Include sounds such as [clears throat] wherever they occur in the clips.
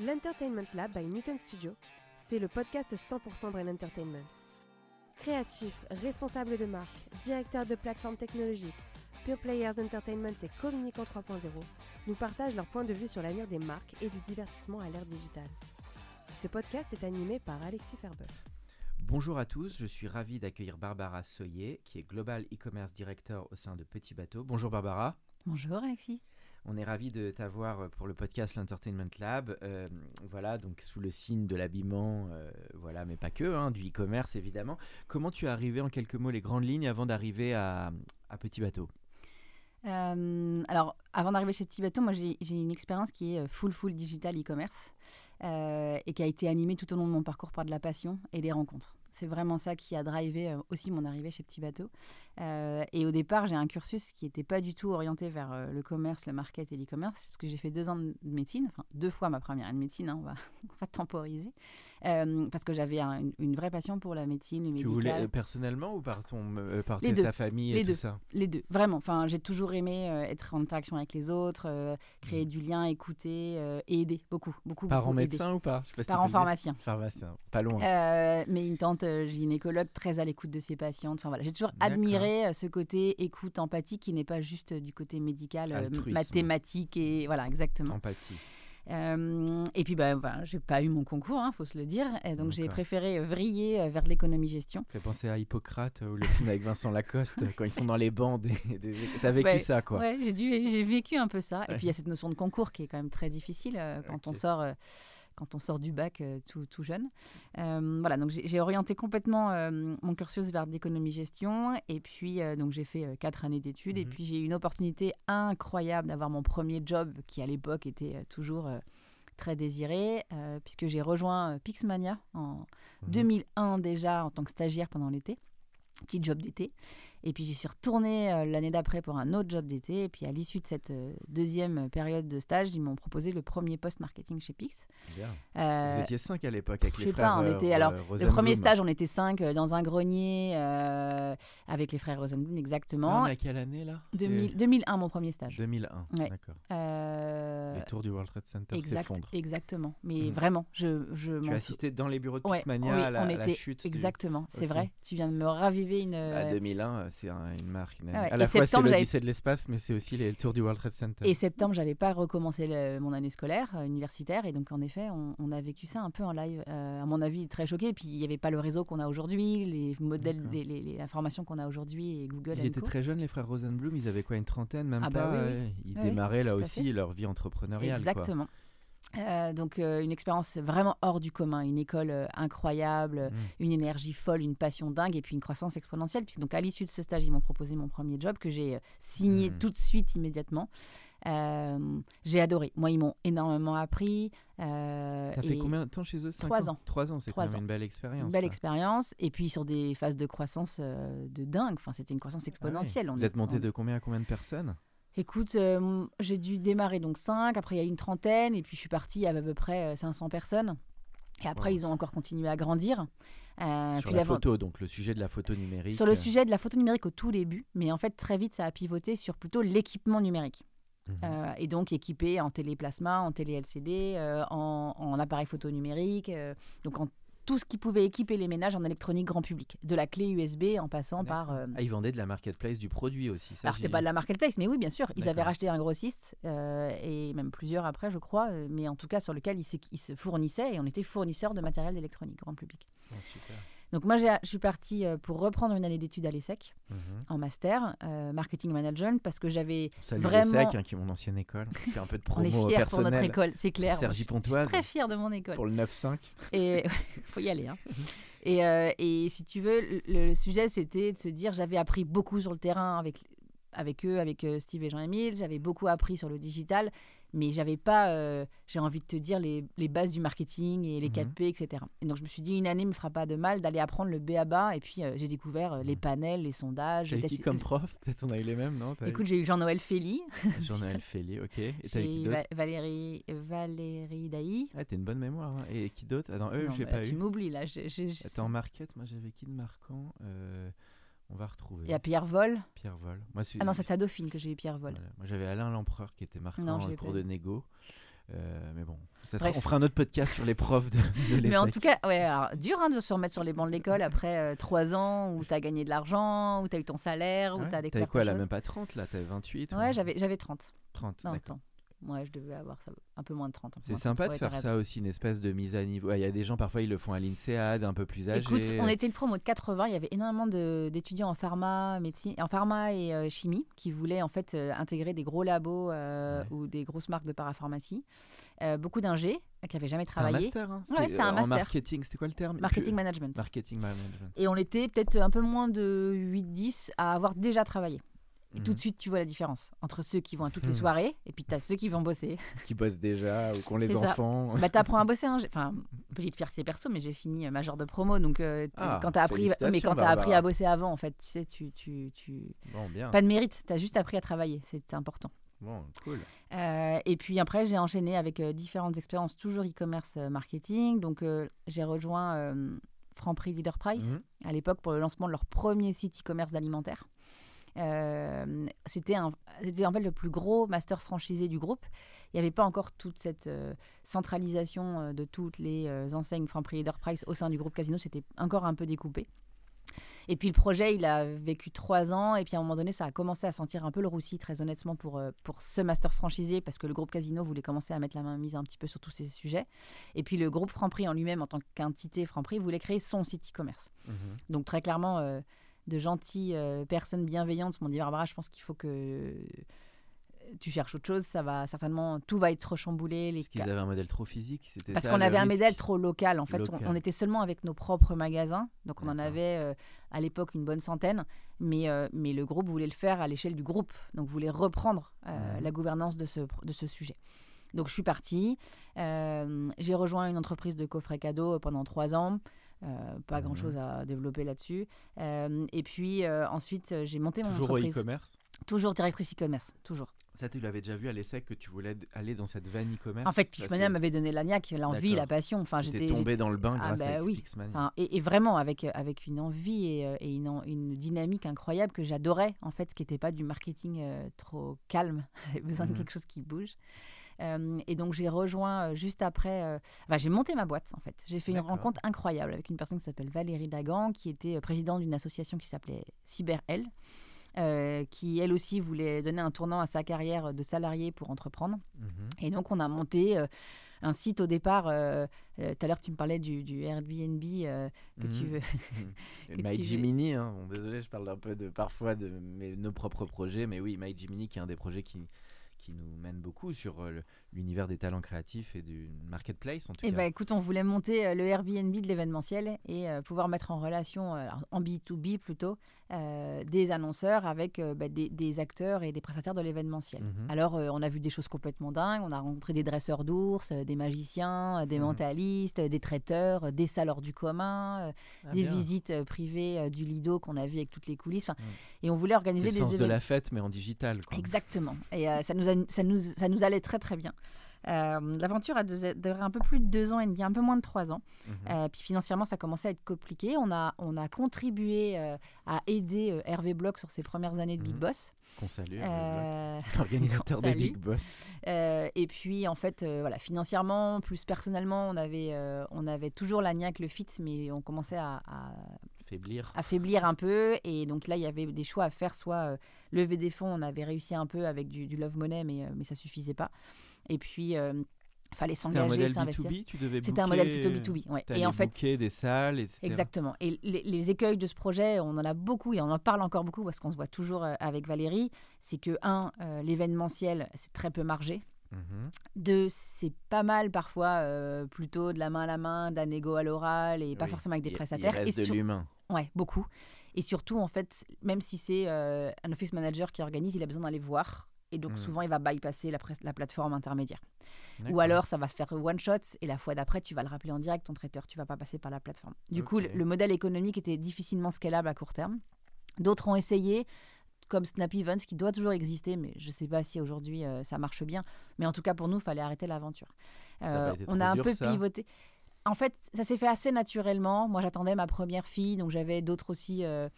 L'Entertainment Lab by Newton Studio, c'est le podcast 100% Brain Entertainment. Créatifs, responsables de marque, directeurs de plateformes technologiques, Pure Players Entertainment et Communicant 3.0 nous partagent leur point de vue sur l'avenir des marques et du divertissement à l'ère digitale. Ce podcast est animé par Alexis Ferber. Bonjour à tous, je suis ravi d'accueillir Barbara Soyer, qui est Global E-Commerce Director au sein de Petit Bateau. Bonjour Barbara. Bonjour Alexis. On est ravi de t'avoir pour le podcast l'Entertainment Lab. Euh, voilà, donc sous le signe de l'habillement, euh, voilà, mais pas que, hein, du e-commerce évidemment. Comment tu es arrivé en quelques mots les grandes lignes avant d'arriver à, Petit Bateau? Euh, alors, avant d'arriver chez Petit Bateau, moi j'ai une expérience qui est euh, full full digital e-commerce euh, et qui a été animée tout au long de mon parcours par de la passion et des rencontres. C'est vraiment ça qui a drivé euh, aussi mon arrivée chez Petit Bateau. Euh, et au départ, j'ai un cursus qui n'était pas du tout orienté vers euh, le commerce, le market et l'e-commerce, parce que j'ai fait deux ans de médecine, enfin deux fois ma première année de médecine, hein, on, va, [laughs] on va temporiser, Euh, parce que j'avais un- une, une vraie passion pour la médecine, le Tu médical. voulais euh, personnellement ou par, ton, par Les tes- deux. ta famille Les et deux. tout ça? Les deux, vraiment. Enfin, j'ai toujours aimé être en interaction avec les autres, créer Mhm. du lien, écouter et aider beaucoup, beaucoup. Parents médecins ou pas? Pas si tu Parents dire. pharmaciens. Pharmacien, pas loin. Mais une tante gynécologue très à l'écoute de ses patientes. Enfin voilà, j'ai toujours admiré ce côté écoute, empathie qui n'est pas juste euh, du côté médical, euh, Altruisme. mathématique et voilà exactement. Empathie. Euh, et puis bah voilà, j'ai pas eu mon concours, hein, faut se le dire, et donc j'ai préféré vriller vers l'économie-gestion. Ça fait penser à Hippocrate ou le film avec Vincent Lacoste quand ils sont dans les bancs. Des, des- T'as vécu Ouais, ça quoi Ouais, j'ai vécu un peu ça. Et puis il y a cette notion de concours qui est quand même très difficile euh, quand on sort. euh, quand on sort du bac euh, tout, tout jeune. Euh, voilà, donc j'ai orienté complètement euh, mon cursus vers l'économie-gestion. Et puis, donc j'ai fait quatre années d'études. Et Mhm. puis, j'ai eu une opportunité incroyable d'avoir mon premier job, qui à l'époque était toujours très désiré, euh, puisque j'ai rejoint Pixmania en Mhm. 2001 déjà en tant que stagiaire pendant l'été. Petit job d'été. Et puis j'y suis retournée euh, l'année d'après pour un autre job d'été. Et puis à l'issue de cette euh, deuxième période de stage, ils m'ont proposé le premier poste marketing chez Pix. Bien. Euh, Vous étiez cinq à l'époque avec je les sais frères. pas, on euh, était. Alors, euh, le premier stage, on était cinq euh, dans un grenier euh, avec les frères Rosenblum, Ah, exactement. on est à quelle année là? C'est 2000 2001, mon premier stage. 2001. Ouais. D'accord. Euh, Les tours du World Trade Center exact, s'effondrent. exactement. Mais Mhm. vraiment, je, je Tu m'en as assisté dans les bureaux de Ouais, Pixmania oui, à, la, on chute. du- exactement, c'est vrai. Tu viens de me raviver une. À euh, 2001, euh, c'est un- une marque. une Ah ouais. À Et la fois, c'est l'Odyssée de l'espace, mais c'est aussi les tours du World Trade Center. Et septembre, j'avais pas recommencé le- mon année scolaire euh, universitaire et donc en effet, on, on a vécu ça un peu en live. euh, à mon avis, très choqué. Puis il n'y avait pas le réseau qu'on a aujourd'hui, les modèles, les, les, les informations qu'on a aujourd'hui et Google. Ils étaient très jeunes, les frères Rosenblum. Ils avaient quoi, une trentaine, même Ah bah pas oui, oui. ouais. Ils Oui, démarraient là aussi leur vie entrepreneuriale. quoi. Euh, donc euh, une expérience vraiment hors du commun, une école euh, incroyable, Mm. une énergie folle, une passion dingue et puis une croissance exponentielle. Puisque donc à l'issue de ce stage, ils m'ont proposé mon premier job que j'ai signé Mhm. tout de suite immédiatement. J'ai adoré. Moi, ils m'ont énormément appris. T'as fait combien de temps chez eux? Trois ans. Trois ans, c'est quand même une belle expérience. Une belle ça. expérience. Et puis sur des phases de croissance de dingue. Enfin, c'était une croissance Ah ouais. exponentielle. On Vous est- êtes monté on- de combien à combien de personnes? Écoute, euh, j'ai dû démarrer donc 5, après il y a eu une trentaine, et puis je suis partie à à peu près euh, 500 personnes. Et après, Wow. ils ont encore continué à grandir. Euh, Sur la photo, donc le sujet de la photo numérique. Sur le euh, sujet de la photo numérique au tout début, mais en fait, très vite, ça a pivoté sur plutôt l'équipement numérique. mhm. Euh, et donc équipé en téléplasma, en télé LCD, euh, en, en appareil photo numérique, euh, donc en tout ce qui pouvait équiper les ménages en électronique grand public, de la clé USB en passant par... euh, Ah, ils vendaient de la marketplace du produit aussi. Ça, alors, c'était pas de la marketplace, mais oui, bien sûr. Ils avaient racheté un grossiste, euh, et même plusieurs après, je crois, euh, mais en tout cas sur lequel ils, se fournissaient, et on était fournisseurs de matériel électronique grand public. Oh, super. Donc, moi, je suis partie euh, pour reprendre une année d'études à l'ESSEC, Mhm. en master, euh, marketing management, parce que j'avais vraiment. les SEC, hein, qui est mon ancienne école. Je fais un peu de [laughs] on promo est fiers pour notre école, c'est clair. Sergi Je suis Pontoise très fière de mon école. pour le 9-5. Et [laughs] faut y aller. Hein. Et, euh, et si tu veux, le, le sujet, c'était de se dire, j'avais appris beaucoup sur le terrain avec avec eux, avec Steve et Jean-Émile. J'avais beaucoup appris sur le digital, mais j'avais pas, euh, j'ai envie de te dire, les, les bases du marketing et les Mhm. 4P, etc. Et donc je me suis dit, une année me fera pas de mal d'aller apprendre le B à bas. Et puis euh, j'ai découvert euh, les Mhm. panels, les sondages. T'as qui comme prof? [laughs] Peut-être on a eu les mêmes, non? Écoute, j'ai eu Jean-Noël Félix, [laughs] Jean-Noël Félix, ok. Et t'as eu qui d'autre? Valérie, Valérie Dailly. Ah, t'as une bonne mémoire. hein. Et qui d'autre? Ah non, eux, j'ai bah, pas tu eu. m'oublies là. j'ai- j'ai- j'ai- Attends, en market, moi j'avais qui de marquant On va retrouver. Il y a Pierre Vol. Pierre Vol. Moi, Ah non, c'est à Dauphine que j'ai eu Pierre Vol. Voilà. Moi j'avais Alain Lempereur qui était marquant Non, dans le cours de négo. Euh, mais bon, ça sera- on fera un autre podcast sur les profs de, de Mais en tout cas, ouais, alors, dur hein, de se remettre sur les bancs de l'école après euh, trois ans où tu as gagné de l'argent, où tu as eu ton salaire, où Ouais. tu as des T'avais quoi là Même pas 30 là T'avais 28 Ouais, ou- j'avais, j'avais 30 30. dans le d'accord. Ouais, je devais avoir ça, un peu moins de 30. un peu C'est sympa de 30, ouais, faire ça aussi, une espèce de mise à niveau. Ouais, Il y a des gens, parfois, ils le font à l'INSEAD, un peu plus âgés. Écoute, on était le promo de 80, il y avait énormément d'étudiants en pharma, médecine, en pharma et euh, chimie qui voulaient en fait euh, intégrer des gros labos euh, Ouais. ou des grosses marques de parapharmacie. Beaucoup d'ingés qui n'avaient jamais C'était un travaillé. master, hein c'était un master. En marketing, c'était quoi le terme? Marketing management. Marketing management. Et on était peut-être un peu moins de 8-10 à avoir déjà travaillé. Et tout Mhm. de suite, tu vois la différence entre ceux qui vont à toutes les Mhm. [laughs] soirées et puis tu as ceux qui vont bosser. [laughs] Qui bossent déjà ou qui ont les enfants. bah, t'apprends à [laughs] bosser. hein. Enfin, petite fierté perso, mais j'ai fini major de promo. Donc, euh, Ah, quand t'as appris, mais quand t'as appris à bosser avant, en fait, tu sais, tu, tu, tu... Bon, bien. pas de mérite. T'as juste appris à travailler. C'est important. Bon, cool. Euh, et puis après, j'ai enchaîné avec euh, différentes expériences, toujours e-commerce marketing. Donc, j'ai rejoint Franprix Leader Price Mhm. à l'époque pour le lancement de leur premier site e-commerce d'alimentaire. Euh, c'était en fait le plus gros master franchisé du groupe. Il n'y avait pas encore toute cette euh, centralisation euh, de toutes les enseignes Franprix Leader Price au sein du groupe Casino. C'était encore un peu découpé. Et puis le projet, il a vécu trois ans. Et puis à un moment donné, ça a commencé à sentir un peu le roussi, très honnêtement, pour, pour ce master franchisé, parce que le groupe Casino voulait commencer à mettre la main mise un petit peu sur tous ces sujets. Et puis le groupe Franprix en lui-même, en tant qu'entité Franprix, voulait créer son site e-commerce. Mhm. Donc très clairement, euh, de gentilles euh, personnes bienveillantes m'ont dit Barbara, je pense qu'il faut que tu cherches autre chose. Ça va certainement, tout va être chamboulé. Les Parce qu'ils avaient un modèle trop physique. c'était parce qu'on avait un modèle trop local. En fait, on- Local. On, était seulement avec nos propres magasins. Donc, on en avait euh, à l'époque une bonne centaine. Mais, euh, mais le groupe voulait le faire à l'échelle du groupe. Donc, voulait reprendre euh, Mhm. la gouvernance de ce, de ce sujet. Donc, je suis partie. Euh, J'ai rejoint une entreprise de coffrets cadeaux pendant trois ans. Euh, pas Mhm. grand chose à développer là-dessus. Euh, et puis euh, ensuite, j'ai monté mon Toujours entreprise. e-commerce. toujours directrice e-commerce, toujours. Ça, tu l'avais déjà vu à l'ESSEC que tu voulais aller dans cette veine e-commerce En fait, Pixmania m'avait donné l'agnac, l'envie, la passion. Enfin, J'étais tombé dans le bain Ah grâce bah à oui. Pixmania. Enfin, et, et vraiment avec, avec une envie et, et une, dynamique incroyable que j'adorais, en fait, ce qui n'était pas du marketing euh, trop calme. [laughs] J'avais besoin de Mhm. quelque chose qui bouge. Euh, et donc, j'ai rejoint euh, juste après. euh, enfin, j'ai monté ma boîte, en fait. J'ai fait une rencontre incroyable avec une personne qui s'appelle Valérie Dagan, qui était présidente d'une association qui s'appelait CyberL. euh, qui elle aussi voulait donner un tournant à sa carrière de salarié pour entreprendre. Mhm. Et donc, on a monté un site au départ. euh, euh, Tout à l'heure, tu me parlais du, du Airbnb euh, que tu Mhm. veux. [laughs] Que My tu veux- Jiminy, hein. Bon, désolé, je parle un peu de parfois de mes, nos propres projets, mais oui, My Jiminy qui est un des projets qui, qui nous mène beaucoup sur euh, le- l'univers des talents créatifs et du marketplace en tout Eh cas. ben, écoute, on voulait monter euh, le Airbnb de l'événementiel et euh, pouvoir mettre en relation, euh, en B2B plutôt, euh, des annonceurs avec bah, des, des acteurs et des prestataires de l'événementiel. Mhm. Alors, on a vu des choses complètement dingues. On a rencontré des dresseurs d'ours, des magiciens, des mentalistes, des traiteurs, des saleurs du commun, Ah, des bien. visites privées du Lido qu'on a vu avec toutes les coulisses. Et on voulait C'est organiser le des sens de événements. la fête, mais en digital. Quoi. Exactement. Et ça, nous a- ça, nous, ça nous allait très très bien. Euh, L'aventure a duré un peu plus de deux ans et demi, un peu moins de trois ans. Mhm. Euh, puis financièrement, ça commençait à être compliqué. On a, on a contribué euh, à aider Hervé Bloch sur ses premières années de Big Mhm. Boss. Qu'on salue, l'organisateur [laughs] salue. Big Boss. Et puis en fait, voilà, financièrement, plus personnellement, on avait, on avait toujours la niaque, le fit, mais on commençait à, à affaiblir un peu. Et donc là, il y avait des choix à faire, soit lever des fonds, on avait réussi un peu avec du, du Love Money, mais, mais ça suffisait pas. Et puis, euh, fallait s'engager, s'investir. B2B, tu devais C'était un modèle plutôt B2B. Ouais. t'allais Et en fait, des salles, etc. Exactement. Et les, les écueils de ce projet, on en a beaucoup et on en parle encore beaucoup parce qu'on se voit toujours euh, avec Valérie. C'est que, un, euh, l'événementiel, c'est très peu margé. Mhm. Deux, c'est pas mal parfois, euh, plutôt de la main à la main, de la négo à l'oral et pas Oui. forcément avec des Il- prestataires. Il reste et de sur- l'humain. Ouais, beaucoup. Et surtout, en fait, même si c'est euh, un office manager qui organise, il a besoin d'aller voir. Et donc, Mm. souvent, il va bypasser la, plateforme intermédiaire. Ou alors, ça va se faire one shot. Et la fois d'après, tu vas le rappeler en direct, ton traiteur. Tu vas pas passer par la plateforme. Du coup, le, modèle économique était difficilement scalable à court terme. D'autres ont essayé, comme Snap Events, qui doit toujours exister, mais je sais pas si aujourd'hui euh, ça marche bien. Mais en tout cas, pour nous, il fallait arrêter l'aventure. Euh, on a un dur, peu ça pivoté. En fait, ça s'est fait assez naturellement. Moi, j'attendais ma première fille, donc j'avais d'autres aussi euh,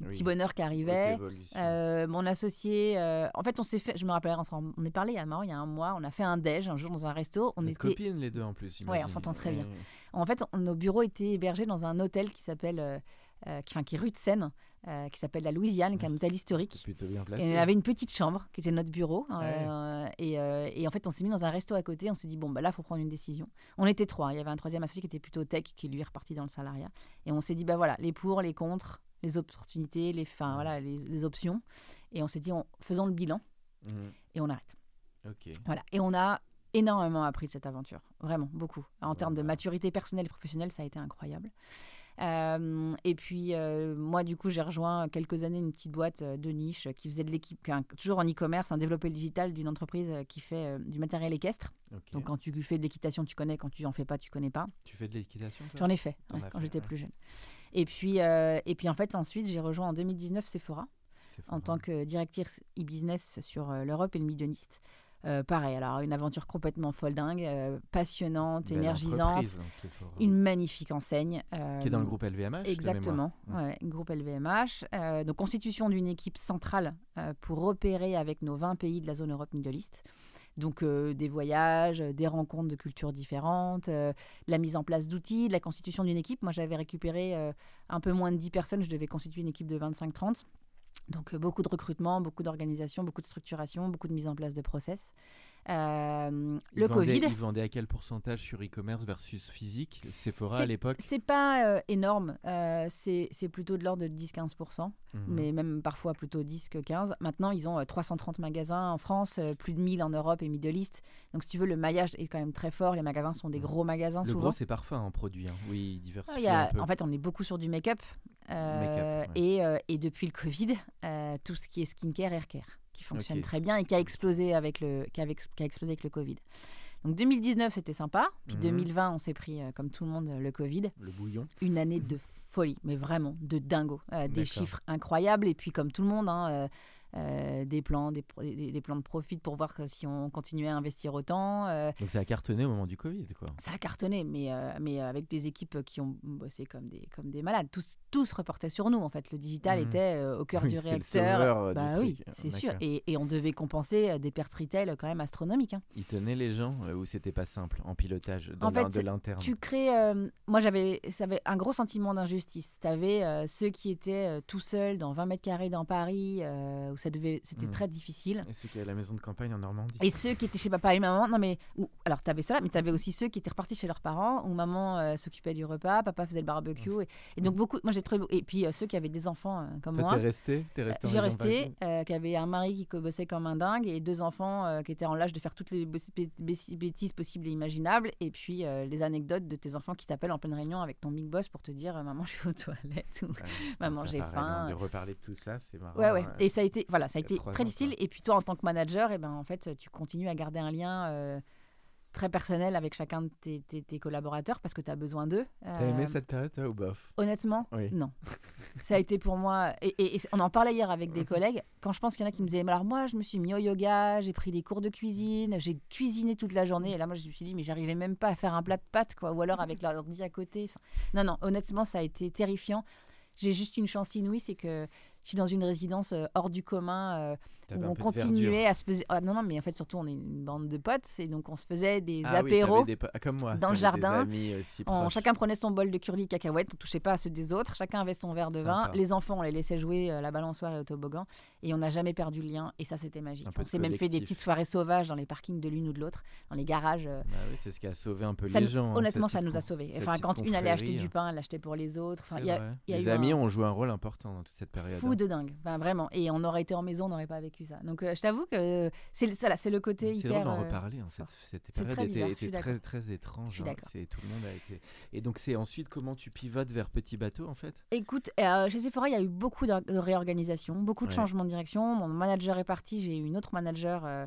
Oui. petits bonheurs qui évolution. Euh, mon associé, euh, en fait, on s'est fait, je me rappelle, on, s'en- on est parlé il y a marrant, il y a un mois, on a fait un déj un jour dans un resto. On Vous était, copines les deux en plus. Ouais, on s'entend très bien. En fait, on- nos bureaux étaient hébergés dans un hôtel qui s'appelle, euh, qui, enfin, qui est rue de Seine, euh, qui s'appelle la Louisiane, qui est un hôtel historique. plutôt bien placé. Et on avait une petite chambre qui était notre bureau. Ouais. euh, et, euh, et en fait, on s'est mis dans un resto à côté. On s'est dit, bon, bah là, il faut prendre une décision. On était trois. hein. Il y avait un troisième associé qui était plutôt tech, qui lui est reparti dans le salariat. Et on s'est dit, bah voilà, les pour, les contre, les opportunités, les, enfin, voilà, les, les options. Et on s'est dit, on, faisons le bilan Mhm. et on arrête. Voilà. Et on a énormément appris de cette aventure. Vraiment, beaucoup. En termes de maturité personnelle et professionnelle, ça a été incroyable. Euh, et puis, euh, moi, du coup, j'ai rejoint quelques années une petite boîte euh, de niche qui faisait de l'équipe, toujours en e-commerce, un développé digital d'une entreprise qui fait du matériel équestre. Donc, quand tu fais de l'équitation, tu connais. Quand tu en fais pas, tu connais pas. Tu fais de l'équitation J'en ai fait ouais, quand j'étais ouais. plus jeune. Et puis, et puis, en fait, ensuite, j'ai rejoint en 2019 Sephora en tant que directrice e-business sur l'Europe et le Middle East. Euh, pareil, alors une aventure complètement folle dingue, euh, passionnante, Belle énergisante, hein, Sephora. une magnifique enseigne. Qui est dans le euh, groupe LVMH Exactement, ouais, groupe LVMH. Euh, donc, constitution d'une équipe centrale euh, pour opérer avec nos 20 pays de la zone Europe-Middle East. Donc, euh, des voyages, euh, des rencontres de cultures différentes, euh, de la mise en place d'outils, de la constitution d'une équipe. Moi, j'avais récupéré euh, un peu moins de 10 personnes. Je devais constituer une équipe de 25-30. Donc, euh, beaucoup de recrutement, beaucoup d'organisation, beaucoup de structuration, beaucoup de mise en place de process. Euh, le vendaient- Covid. Ils vendaient à quel pourcentage sur e-commerce versus physique? Sephora à l'époque? C'est pas euh, énorme, euh, c'est plutôt de l'ordre de 10-15%, Mhm. mais même parfois plutôt 10 que 15. Maintenant, ils ont euh, 330 magasins en France, plus de 1000 en Europe et Middle East. Donc, si tu veux, le maillage est quand même très fort. Les magasins sont des Mhm. gros magasins Le souvent. gros, c'est parfum en produit. hein. Oui, diversifié Ah, en fait, on est beaucoup sur du make-up. ouais. et, et depuis le Covid, tout ce qui est skincare, haircare, qui fonctionne très bien et qui a explosé avec le, qui, avait- qui a explosé avec le Covid. Donc 2019, c'était sympa. Puis Mhm. 2020, on s'est pris, euh, comme tout le monde, le Covid Le bouillon. une année de folie, mais vraiment de dingo. Euh, des chiffres incroyables. Et puis, comme tout le monde, hein, euh, euh, des, plans, des, pro- des- des plans de profit pour voir que si on continuait à investir autant. euh, Donc ça a cartonné au moment du Covid, quoi. ça a cartonné, mais, euh, mais avec des équipes qui ont bossé comme des, comme des malades. Tous, tous reportaient sur nous, en fait. Le digital Mhm. était au cœur Oui, du le réacteur. du bah oui, c'est sûr. Et, et on devait compenser des pertes retail quand même astronomiques. hein. Ils tenaient les gens ou c'était pas simple en pilotage de En fait, de l'interne? Tu crées. moi, j'avais, ça avait un gros sentiment d'injustice. Tu avais ceux qui étaient tout seuls dans 20 mètres carrés dans Paris, où ça devait, c'était Mhm. très difficile. Et ceux qui avaient la maison de campagne en Normandie. Et ceux qui étaient chez papa et maman, non mais, ou, alors tu avais cela, mais tu avais aussi ceux qui étaient repartis chez leurs parents, où maman euh, s'occupait du repas, papa faisait le barbecue. Et, et donc, beaucoup, moi j'ai trouvé. Et puis euh, ceux qui avaient des enfants euh, comme Toi, moi. t'es resté T'es resté J'ai resté, qui avait un mari qui bossait comme un dingue et deux enfants qui étaient en l'âge de faire toutes les bêtises possibles et imaginables. Et puis les anecdotes de tes enfants qui t'appellent en pleine réunion avec ton big boss pour te dire Maman, je suis aux toilettes. Ou... Ouais, [laughs] Maman, j'ai faim. De reparler de tout ça, c'est marrant. Ouais, ouais. Et ça a été, voilà, ça a été très difficile. Et puis toi, en tant que manager, et ben, en fait, tu continues à garder un lien euh, très personnel avec chacun de tes, tes- tes collaborateurs parce que tu as besoin d'eux. T'as aimé Euh, cette période, toi, ou bof? Honnêtement, Oui. non. [laughs] ça a été pour moi. Et, et- et on en parlait hier avec des collègues. Quand je pense qu'il y en a qui me disaient, alors moi, je me suis mis au yoga, j'ai pris des cours de cuisine, j'ai cuisiné toute la journée. Et là, moi, je me suis dit, mais j'arrivais même pas à faire un plat de pâtes, quoi. Ou alors avec [laughs] l'ordi à côté. Enfin, non, non, honnêtement, ça a été terrifiant. J'ai juste une chance inouïe, c'est que je suis dans une résidence euh, hors du commun. Euh, on continuait à se faire. Ah, non, non, mais en fait, surtout, on est une bande de potes. Et donc, on se faisait des Ah oui, apéros. des po- ah, comme moi, dans le t'avais des jardin, amis aussi On- chacun prenait son bol de curly cacahuètes, on touchait pas à ceux des autres, chacun avait son verre de vin. Les enfants, on les laissait jouer euh, la balançoire et au toboggan, et on n'a jamais perdu le lien, et ça c'était magique. On s'est même fait des petites soirées sauvages dans les parkings de l'une ou de l'autre, dans les garages. euh, Bah oui, c'est ce qui a sauvé un peu ça les gens. hein, honnêtement, ça nous a sauvés. Enfin, quand une allait acheter du hein. pain, elle l'achetait pour les autres. Enfin, C'est il y a vrai. il y a les amis ont joué un rôle important dans toute cette période. fou hein. de dingue. Vraiment. Et on aurait été en maison, on n'aurait pas vécu vécu ça. Donc euh, je t'avoue que c'est le- c'est le côté C'est hyper. drôle d'en euh, reparler. hein, Cette, cette C'est période très bizarre, était, très, très étrange. Hein, c'est- tout le monde a été. Et donc, c'est ensuite comment tu pivotes vers Petit Bateau, en fait? Écoute, euh, chez Sephora, il y a eu beaucoup de, de réorganisation, beaucoup de Ouais. changements de direction. Mon manager est parti, j'ai eu une autre manager euh,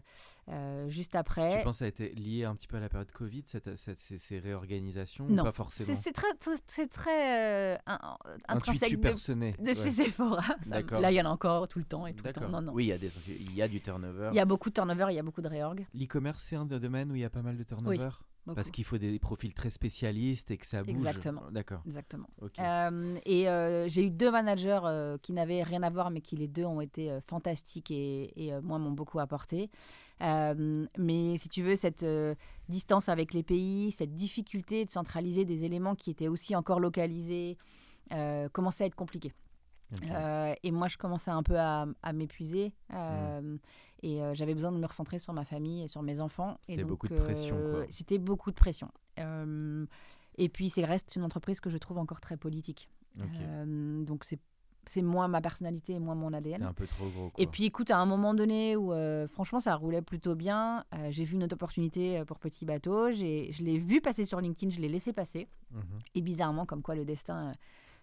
euh, juste Tu après. penses que ça a été lié un petit peu à la période Covid, cette, cette- ces, ces réorganisations Non. ou pas C'est forcément? C'est très, c'est très euh, un- intrinsèque de, de ouais. chez Sephora. Ça- là, il y en a encore tout le temps et tout le temps. Non, non. Oui, il y, a des, il y a du turnover. Il y a beaucoup de turnover, il y a beaucoup de réorg. L'e-commerce, c'est un domaine où il y a pas mal de turnover beaucoup. Parce qu'il faut des profils très spécialistes et que ça bouge. Exactement. D'accord. Exactement. Euh, et euh, j'ai eu deux managers euh, qui n'avaient rien à voir, mais qui les deux ont été euh, fantastiques et, et, euh, moi m'ont beaucoup apporté. Euh, mais si tu veux, cette euh, distance avec les pays, cette difficulté de centraliser des éléments qui étaient aussi encore localisés, euh, commençait à être compliqué. Euh, et moi, je commençais un peu à, à m'épuiser. euh, Et euh, j'avais besoin de me recentrer sur ma famille et sur mes enfants. C'était beaucoup de pression. C'était beaucoup de pression. Et puis, c'est reste une entreprise que je trouve encore très politique. Donc, c'est c'est moins ma personnalité et moins mon ADN. un peu trop gros. Et puis écoute, à un moment donné où euh, franchement ça roulait plutôt bien, euh, j'ai vu une autre opportunité pour Petit Bateau, je l'ai vu passer sur LinkedIn, je l'ai laissé passer. Mhm. Et bizarrement, comme quoi le destin.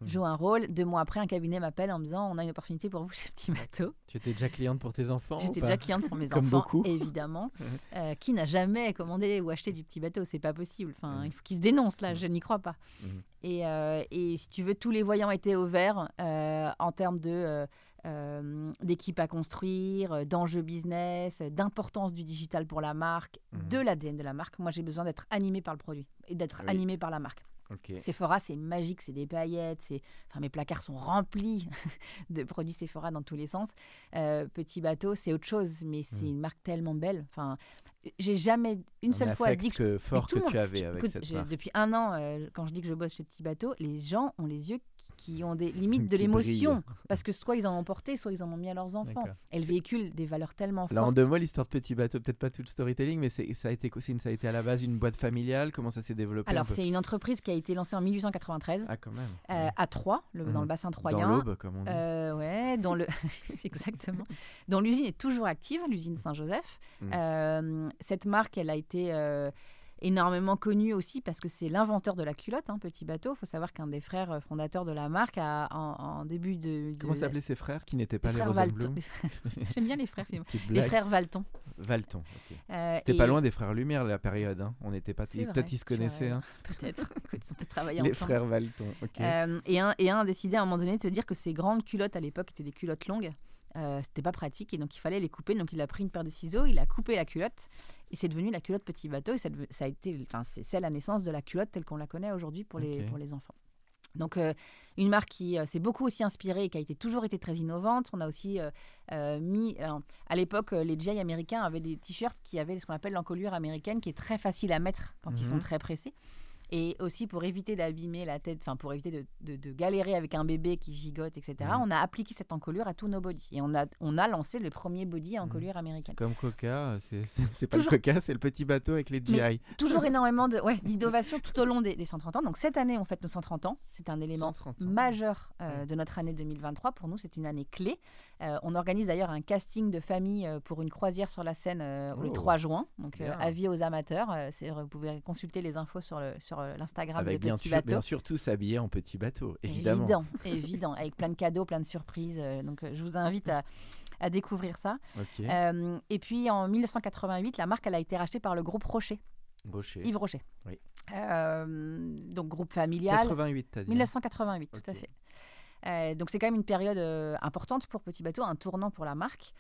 Joue un rôle, deux mois après, un cabinet m'appelle en me disant on a une opportunité pour vous chez [laughs] Petit Bateau. Tu étais déjà cliente pour tes enfants J'étais déjà cliente pour [laughs] mes Comme enfants, beaucoup. évidemment. [laughs] Euh, qui n'a jamais commandé ou acheté du Petit Bateau C'est pas possible. Enfin, Mhm. il faut qu'ils se dénoncent là, je n'y crois pas. Et, euh, et si tu veux, tous les voyants étaient au vert euh, en termes de euh, euh, d'équipe à construire, d'enjeux business, d'importance du digital pour la marque, de l'ADN de la marque. Moi, j'ai besoin d'être animé par le produit et d'être Oui. animé par la marque. Ok. Sephora, c'est magique, c'est des paillettes, c'est, enfin, mes placards sont remplis [laughs] de produits Sephora dans tous les sens. Euh, Petit bateau, c'est autre chose, mais c'est Mm. une marque tellement belle. Enfin, j'ai jamais une Un seule fois dit que je fort que monde- tu avais je- avec écoute, cette depuis un an, euh, quand je dis que je bosse chez Petit Bateau, les gens ont les yeux qui, qui ont des limites [laughs] de l'émotion. Parce que soit ils en ont porté, soit ils en ont mis à leurs enfants. D'accord. Elles véhiculent des valeurs tellement Là, en fortes. deux mots, l'histoire de Petit Bateau, peut-être pas tout le storytelling, mais c'est- ça a, été, ça a été à la base une boîte familiale. Comment ça s'est développé Alors, c'est une entreprise qui a été lancée en 1893 Ah, quand même. euh, à Troyes, le- dans Mhm. le bassin Dans troyen. l'aube, comme on dit. Euh, ouais, dont le [laughs] exactement. Dont l'usine est toujours active, l'usine Saint-Joseph. Mm. Cette marque, elle a été euh, énormément connue aussi parce que c'est l'inventeur de la culotte, hein, Petit Bateau. Il faut savoir qu'un des frères euh, fondateurs de la marque a en, en début de, de Comment s'appelaient ses frères qui n'étaient les pas les, frères Valton. [laughs] J'aime bien les frères. [laughs] Les frères Valton. Valton. ok. Euh, C'était et- pas loin des frères Lumière la période. Hein. On n'était pas. Peut-être ils se connaissaient. hein. [laughs] Peut-être. Ils ont peut-être travaillé Les ensemble. frères Valton. Ok. Euh, et, un, et un a décidé à un moment donné de se dire que ces grandes culottes à l'époque étaient des culottes longues. Euh, c'était pas pratique et donc il fallait les couper. Donc il a pris une paire de ciseaux, il a coupé la culotte et c'est devenu la culotte petit bateau. Et ça, a été, enfin c'est la naissance de la culotte telle qu'on la connaît aujourd'hui pour les pour les enfants. Donc euh, une marque qui euh, s'est beaucoup aussi inspirée et qui a été toujours été très innovante. On a aussi euh, mis, à l'époque, les GI américains avaient des t-shirts qui avaient ce qu'on appelle l'encolure américaine, qui est très facile à mettre quand ils sont Mhm. très pressés. Et aussi pour éviter d'abîmer la tête, enfin pour éviter de, de- de galérer avec un bébé qui gigote, etc. On a appliqué cette encolure à tous nos bodys. Et on a, on a lancé le premier body à encolure américaine. Comme Coca, c'est [laughs] pas Toujours- le Coca, c'est le petit bateau avec les GI. Mais Toujours [laughs] énormément de ouais, d'innovation tout au long des, des 130 ans. Donc cette année, on fête nos 130 ans. C'est un élément 130 ans. majeur euh, de notre année 2023. Pour nous, c'est une année clé. Euh, on organise d'ailleurs un casting de famille euh, pour une croisière sur la Seine euh, le Oh, 3 juin. Donc, avis aux amateurs. Vous pouvez consulter les infos sur le- sur l'Instagram Avec de bien, Petit sûr, Bateau. bien sûr tout s'habiller en petit bateau, évidemment. Évident, [laughs] évident, avec plein de cadeaux, plein de surprises. euh, donc, euh, je vous invite à, à découvrir ça. Euh, et puis, en 1988, la marque elle a été rachetée par le groupe Rocher, Rocher. Yves Rocher. Oui. Euh, donc, groupe familial. 88, t'as dit. hein 1988, tout à fait. Euh, donc c'est quand même une période euh, importante pour Petit Bateau, un tournant pour la marque.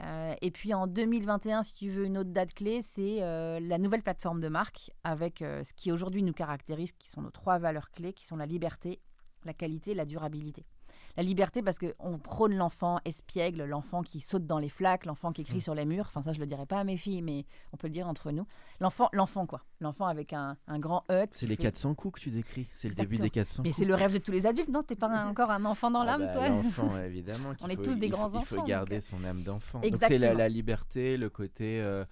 Euh, et puis en 2021, si tu veux une autre date clé, c'est la nouvelle plateforme de marque avec ce qui aujourd'hui nous caractérise, qui sont nos trois valeurs clés, qui sont la liberté, la qualité et la durabilité. La liberté parce qu'on prône l'enfant espiègle, l'enfant qui saute dans les flaques, l'enfant qui crie Mm. sur les murs. Enfin ça, je le dirais pas à mes filles, mais on peut le dire entre nous. L'enfant, l'enfant quoi. L'enfant avec un, un grand E. C'est les fait- 400 coups que tu décris. C'est le début des 400 mais c'est le rêve de tous les adultes, non? T'es pas un- encore un enfant dans Ah l'âme, bah, toi? L'enfant, [laughs] évidemment. On est faut- tous des il faut- grands Il enfants, faut donc, garder euh, son âme d'enfant. C'est la, liberté, le côté euh,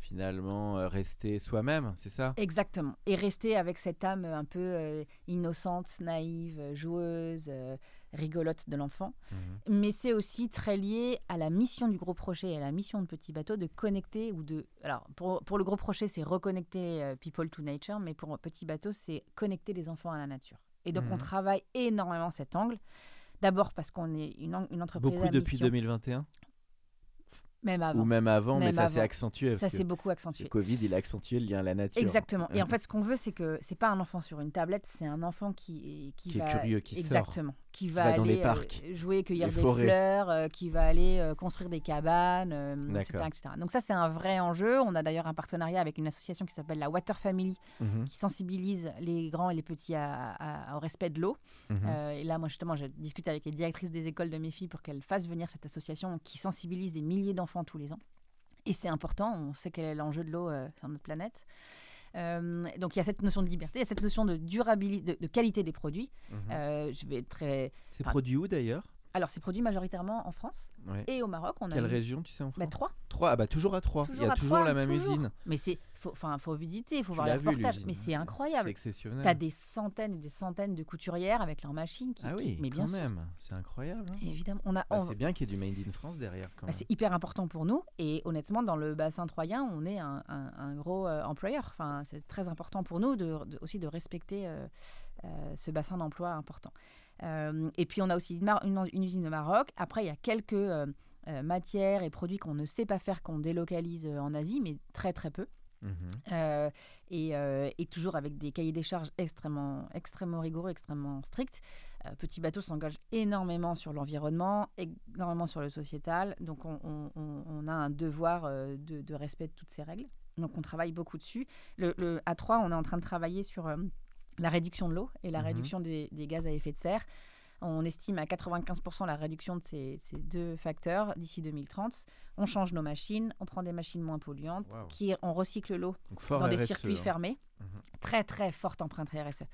finalement euh, rester soi-même, c'est ça? Exactement. Et rester avec cette âme un peu euh, innocente, naïve, joueuse, euh, rigolote de l'enfant. Mhm. Mais c'est aussi très lié à la mission du gros projet et à la mission de Petit Bateau de connecter ou de. Alors, pour, pour le gros projet, c'est reconnecter euh, people to nature, mais pour Petit Bateau, c'est connecter les enfants à la nature. Et donc, on Mhm. travaille énormément cet angle. D'abord parce qu'on est une, une entreprise Beaucoup à depuis mission, 2021 même avant. Ou même avant, mais ça s'est accentué. Ça s'est beaucoup accentué. Le Covid, il a accentué le lien à la nature. Exactement. Et en fait, ce qu'on veut, c'est que c'est pas un enfant sur une tablette, c'est un enfant qui, qui, Qui est va curieux, qui sort. Qui va, va aller les parcs, euh, jouer, cueillir des forêts. fleurs, euh, qui va aller euh, construire des cabanes, euh, etc.. Donc ça, c'est un vrai enjeu. On a d'ailleurs un partenariat avec une association qui s'appelle la Water Family, Mhm, qui sensibilise les grands et les petits à- à- au respect de l'eau. mhm. Euh, et là, moi, justement, je discute avec les directrices des écoles de mes filles pour qu'elles fassent venir cette association qui sensibilise des milliers d'enfants tous les ans. Et c'est important, on sait quel est l'enjeu de l'eau euh, sur notre planète. Euh, donc il y a cette notion de liberté, il y a cette notion de durabilité, de, de qualité des produits. Mhm. Euh, je vais être très. C'est produit où d'ailleurs? Alors c'est produit majoritairement en France Ouais. et au Maroc. On Quelle une- région, tu sais en bah, France trois. Trois, ah bah toujours à Troyes. Il y a toujours la même toujours. usine. Mais c'est, faut, enfin, faut visiter, faut Tu voir les reportages. Mais c'est C'est incroyable. exceptionnel. Tu as des centaines et des centaines de couturières avec leurs machines qui. Ah qui- oui, mais bien quand sûr. même. C'est incroyable. hein. Évidemment, on a. Bah, on- c'est bien qu'il y ait du Made in France derrière Bah, c'est hyper important pour nous et honnêtement dans le bassin troyen on est un, un- un gros euh, employeur enfin c'est très important pour nous de, de- aussi de respecter euh, euh, ce bassin d'emploi important et puis on a aussi une, mar- une- une usine au Maroc après il y a quelques euh, euh, matières et produits qu'on ne sait pas faire qu'on délocalise euh, en Asie mais très très peu Mhm. euh, et, euh, et toujours avec des cahiers des charges extrêmement, extrêmement rigoureux, extrêmement stricts. Euh, Petit Bateau s'engage énormément sur l'environnement, énormément sur le sociétal. Donc on, on- on- on a un devoir euh, de, de respect de toutes ces règles. Donc on travaille beaucoup dessus. Le, le- à 3, on est en train de travailler sur euh, la réduction de l'eau et la Mhm. réduction des, des gaz à effet de serre. On estime à 95% la réduction de ces, ces deux facteurs d'ici 2030. On change nos machines, on prend des machines moins polluantes, qui, on recycle l'eau dans des RSE, circuits hein. fermés. Mhm. Très, très forte empreinte RSE.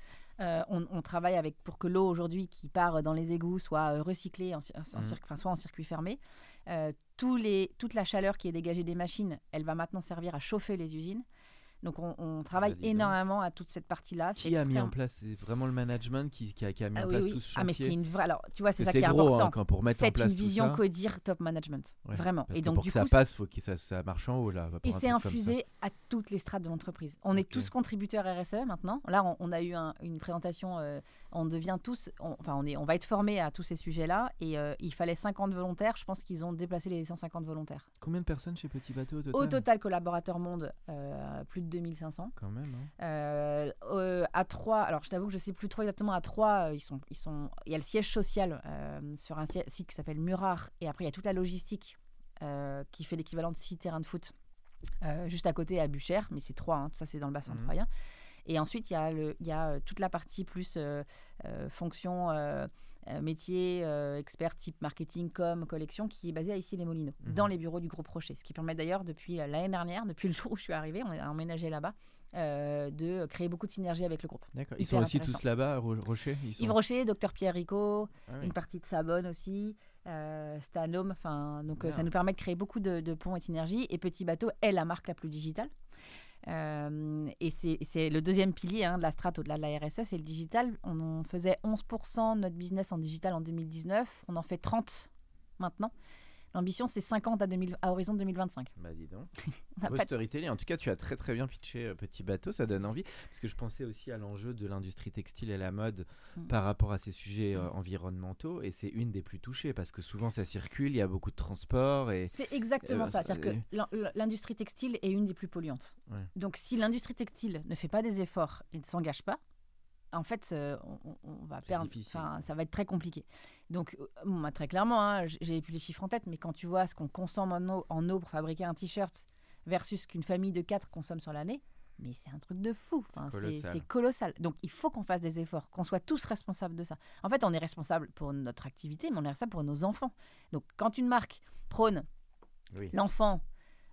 Euh, on, on travaille avec pour que l'eau aujourd'hui qui part dans les égouts soit euh, recyclée, en, Mhm. enfin, soit en circuit fermé. Euh, tous les, toute la chaleur qui est dégagée des machines, elle va maintenant servir à chauffer les usines. Donc on, on travaille énormément à toute cette partie-là. Qui a mis en place C'est vraiment le management qui, qui a, qui a mis Ah en oui, place oui. tout ce Ah mais chantier c'est une vraie. Alors tu vois, c'est ça qui est gros, hein, important. quand pour mettre en c'est place une vision ça. codir top management, Ouais. vraiment. Parce Et donc pour du que ça coup, passe, faut que ça, ça marche en haut là. Et c'est ça. infusé à toutes les strates de l'entreprise. On est tous contributeurs RSE maintenant. Là, on, on a eu un- une présentation. euh, on devient tous, on- enfin, on est, on va être formés à tous ces sujets-là. Et euh, il fallait 50 volontaires. Je pense qu'ils ont déplacé les 150 volontaires. Combien de personnes chez Petit Bateau au total Au total, collaborateurs monde, euh, plus de 2500. Quand même. hein. Euh, à 3, alors je t'avoue que je sais plus trop exactement, à 3, ils sont, ils sont, il y a le siège social sur un site qui s'appelle Murar, et après il y a toute la logistique qui fait l'équivalent de 6 terrains de foot, juste à côté à Buchères, mais c'est 3, ça c'est dans le bassin Mhm. troyen. Et ensuite il y a, le, il y a euh, toute la partie plus euh, euh, fonction, métier, euh, expert type marketing, com, collection, qui est basée à ici les Molinos, Mhm. dans les bureaux du groupe Rocher. Ce qui permet d'ailleurs, depuis l'année dernière, depuis le jour où je suis arrivée, on a emménagé là-bas, euh, de créer beaucoup de synergie avec le groupe. D'accord. Ils sont aussi tous là-bas, Rocher Ils sont... Yves Rocher, Docteur Pierre Rico, Ah oui. une partie de Sabonne aussi, euh, Stanome, enfin, donc ça nous permet de créer beaucoup de, de ponts et de synergies. Et Petit Bateau est la marque la plus digitale. Euh, et c'est le deuxième pilier hein, de la strate au-delà de la RSE, c'est le digital. On en faisait 11% de notre business en digital en 2019, on en fait 30 maintenant. L'ambition, c'est 50 à, 2000 à horizon 2025. Bah dis donc. [laughs] Beau storytelling. En tout cas, tu as très très bien pitché euh, Petit Bateau, ça donne envie. Parce que je pensais aussi à l'enjeu de l'industrie textile et la mode Mm. par rapport à ces sujets euh, environnementaux. Et c'est une des plus touchées parce que souvent ça circule, il y a beaucoup de transport. Et... C'est exactement Euh, ça. C'est-à-dire que l'in- l'industrie textile est une des plus polluantes. Ouais. Donc, si l'industrie textile ne fait pas des efforts et ne s'engage pas, en fait, euh, on, va perdre. Ça va être très compliqué. Donc, euh, bon, bah, très clairement, hein, j'ai plus les chiffres en tête, mais quand tu vois ce qu'on consomme en eau, en eau pour fabriquer un t-shirt versus qu'une famille de quatre consomme sur l'année, mais c'est un truc de fou. Enfin, C'est colossal. Donc, il faut qu'on fasse des efforts, qu'on soit tous responsables de ça. En fait, on est responsable pour notre activité, mais on est responsable pour nos enfants. Donc, quand une marque prône Oui, l'enfant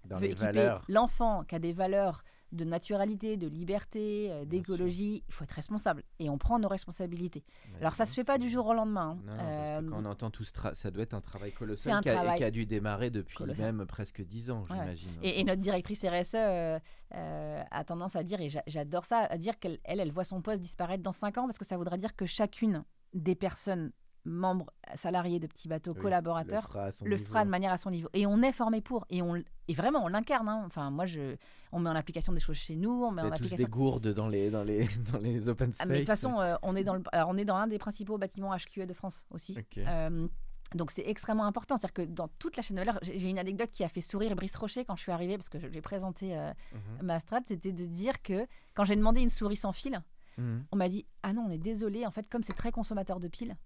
veut équiper l'enfant qui a des valeurs de naturalité, de liberté, euh, d'écologie, il faut être responsable. Et on prend nos responsabilités. Alors ça se fait pas du jour au lendemain. hein. Non, parce que Euh, quand on entend tout ce ça doit être un travail colossal un qui a, et travail qui a dû démarrer depuis colossal. même presque 10 ans, ouais. j'imagine. et, et notre directrice RSE euh, euh, a tendance à dire, et j'a- j'adore ça, à dire qu'elle elle, elle voit son poste disparaître dans 5 ans parce que ça voudra dire que chacune des personnes membre salarié de Petit Bateau, Oui, collaborateur, le fera, de manière à son niveau. Et on est formé pour. Et, on, et vraiment, on l'incarne. hein. Enfin, moi, je, on met en application des choses chez nous. On met Vous en application. des gourdes dans les, dans les, [laughs] dans les open space. Ah, mais de toute façon, euh, on est dans le, alors on est dans l'un des principaux bâtiments HQE de France aussi. Euh, donc c'est extrêmement important. C'est-à-dire que dans toute la chaîne de valeur, j'ai j'ai une anecdote qui a fait sourire Brice Rocher quand je suis arrivée, parce que je lui ai présenté euh, Mhm. ma strat, c'était de dire que quand j'ai demandé une souris sans fil, Mhm. on m'a dit Ah non, on est désolé, en fait, comme c'est très consommateur de piles,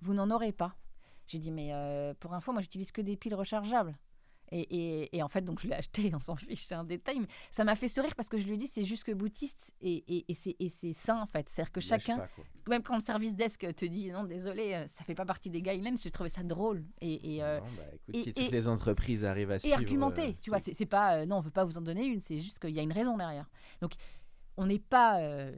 vous n'en aurez pas. J'ai dit Mais euh, pour info, moi, j'utilise que des piles rechargeables. Et, et- et en fait, donc je l'ai acheté, on s'en fiche, c'est un détail. Mais ça m'a fait sourire parce que je lui ai dit C'est juste que boutiste et, et, et c'est- et sain, en fait. C'est-à-dire que chacun, pas, même quand le service desk te dit Non, désolé, euh, ça fait pas partie des guidelines, j'ai trouvé ça drôle. Et, et, euh, Bon, bah, écoute, et- si et- toutes les entreprises arrivent à et suivre. argumenter. euh, tu vois, c'est pas euh, non, on veut pas vous en donner une, c'est juste qu'il y a une raison derrière. Donc, on n'est pas euh,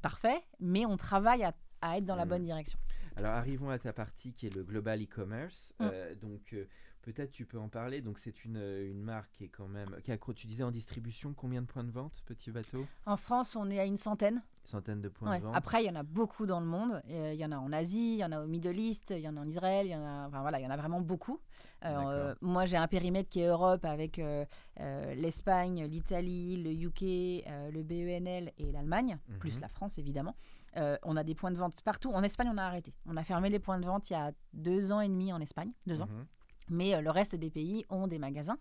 parfait, mais on travaille à, à être dans la Mhm. bonne direction. Alors arrivons à ta partie qui est le global e-commerce. Mm. Euh, donc euh, peut-être tu peux en parler. Donc c'est une, euh, une marque qui est quand même qui a tu disais en distribution combien de points de vente petit bateau? En France, on est à une centaine. Centaines de points Ouais. de vente. Après, il y en a beaucoup dans le monde. Il y en a en Asie, il y en a au Middle East, il y en a en Israël, il y en a, enfin voilà, il y en a vraiment beaucoup. Moi, j'ai un périmètre qui est Europe avec l'Espagne, l'Italie, le UK, le BENL et l'Allemagne, Mhm. plus la France évidemment. Euh, on a des points de vente partout. En Espagne, on a arrêté. On a fermé les points de vente il y a deux ans et demi en Espagne, deux ans. Mhm. Mais euh, le reste des pays ont des magasins.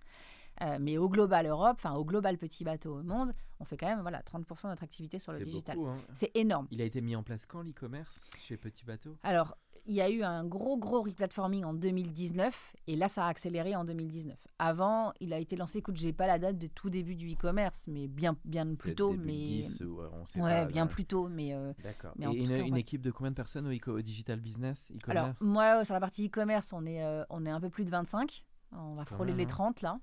Euh, mais au global Europe, enfin au global petit bateau au monde, on fait quand même voilà 30% de notre activité sur le digital. hein. C'est énorme. Il a été mis en place quand l'e-commerce chez Petit Bateau? Alors, il y a eu un gros, gros replatforming en 2019, et là, ça a accéléré en 2019. Avant, il a été lancé, écoute, j'ai pas la date de tout début du e-commerce, mais bien, bien plus tôt. début Mais... 10 ou euh, on sait ouais, pas. bien là. plus tôt, mais... euh, D'accord. mais Et une, cas, une ouais. équipe de combien de personnes au, e- au digital business Alors, e-commerce moi, sur la partie e-commerce, on est, euh, on est un peu plus de 25. On va frôler les hein. 30 là.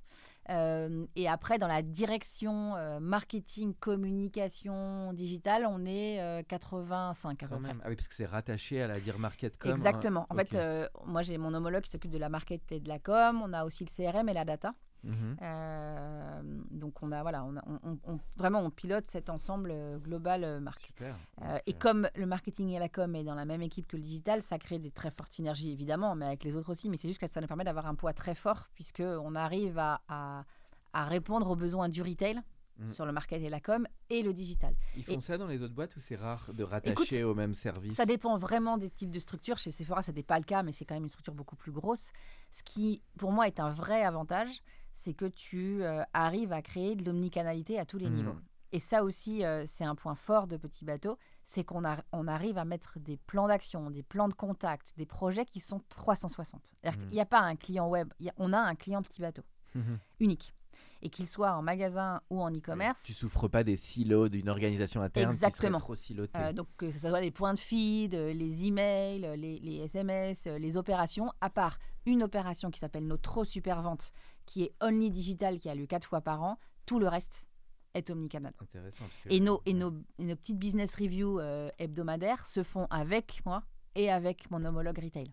Euh, et après, dans la direction euh, marketing, communication digitale, on est euh, 85 à quand peu près. même. Ah oui, parce que c'est rattaché à la dire market.com. hein. Exactement. En fait, euh, moi j'ai mon homologue qui s'occupe de la market et de la com. On a aussi le CRM et la data. Mhm. Euh, donc on a voilà, on, a- on- on- on- vraiment on pilote cet ensemble euh, global euh, marque. Super. Euh, et comme le marketing et la com est dans la même équipe que le digital, ça crée des très fortes synergies évidemment, mais avec les autres aussi. Mais c'est juste que ça nous permet d'avoir un poids très fort puisque on arrive à, à- à répondre aux besoins du retail Mm. sur le market et la com et le digital. Ils font et- ça dans les autres boîtes ou c'est rare de rattacher Écoute, au même service? Ça dépend vraiment des types de structures. Chez Sephora, ce n'est pas le cas, mais c'est quand même une structure beaucoup plus grosse. Ce qui, pour moi, est un vrai avantage, c'est que tu euh, arrives à créer de l'omnicanalité à tous les Mhm. niveaux. Et ça aussi, euh, c'est un point fort de Petit Bateau, c'est qu'on a- on arrive à mettre des plans d'action, des plans de contact, des projets qui sont 360. C'est-à-dire Mhm. qu'il n'y a pas un client web, il a- on a un client Petit Bateau, Mhm. unique. Et qu'il soit en magasin ou en e-commerce, Tu souffres pas des silos d'une organisation interne Exactement. qui trop silotée. Euh, donc que ce soit les points de feed, les emails, les, les SMS, les opérations, à part une opération qui s'appelle notre trop super vente, qui est only digital, qui a lieu quatre fois par an, tout le reste est omnicanal. Intéressant. Parce que, Et nos, et nos, et nos petites business reviews euh, hebdomadaires se font avec moi et avec mon homologue retail.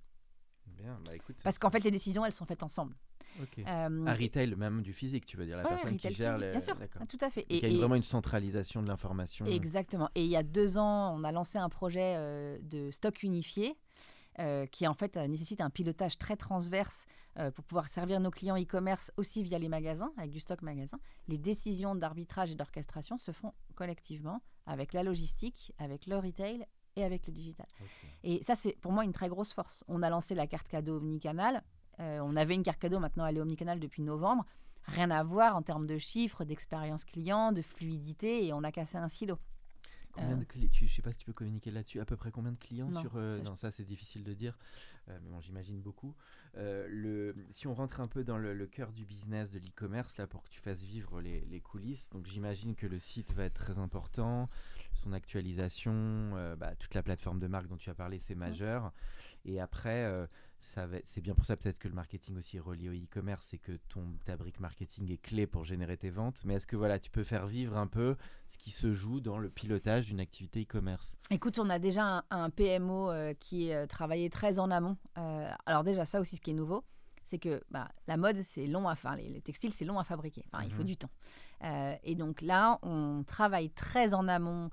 Bien, bah écoute. Parce qu'en fait, les décisions, elles sont faites ensemble. Ok. Euh, À retail, même du physique, tu veux dire, la ouais, personne qui gère physique, le. Bien sûr, tout à fait. Donc, il y a vraiment une centralisation de l'information. Exactement. Et il y a deux ans, on a lancé un projet euh, de stock unifié euh, qui en fait euh, nécessite un pilotage très transverse euh, pour pouvoir servir nos clients e-commerce aussi via les magasins, avec du stock magasin. Les décisions d'arbitrage et d'orchestration se font collectivement avec la logistique, avec le retail et avec le digital. Et ça, c'est pour moi une très grosse force. On a lancé la carte cadeau omnicanal. Euh, on avait une carte cadeau, maintenant elle est omnicanal depuis novembre. Rien à voir en termes de chiffres, d'expérience client, de fluidité, et on a cassé un silo. Combien Euh, de cli- tu, je sais pas si tu peux communiquer là-dessus. À peu près combien de clients Non, sur euh, ça, non ça c'est difficile de dire. Euh, mais bon j'imagine beaucoup. Euh, le si on rentre un peu dans le, le cœur du business de l'e-commerce là pour que tu fasses vivre les, les coulisses. Donc j'imagine que le site va être très important. Son actualisation, bah, toute la plateforme de marque dont tu as parlé c'est majeur. Et après euh, c'est bien pour ça peut-être que le marketing aussi est relié au e-commerce, c'est que ton ta brique marketing est clé pour générer tes ventes. Mais est-ce que voilà tu peux faire vivre un peu ce qui se joue dans le pilotage d'une activité e-commerce? Écoute, on a déjà un, un PMO euh, qui est euh, travaillé très en amont. Euh, alors déjà, ça aussi, ce qui est nouveau, c'est que bah, la mode, c'est long à enfin, les, les textiles, c'est long à fabriquer. Enfin, Il faut Mhm. du temps. Euh, et donc là, on travaille très en amont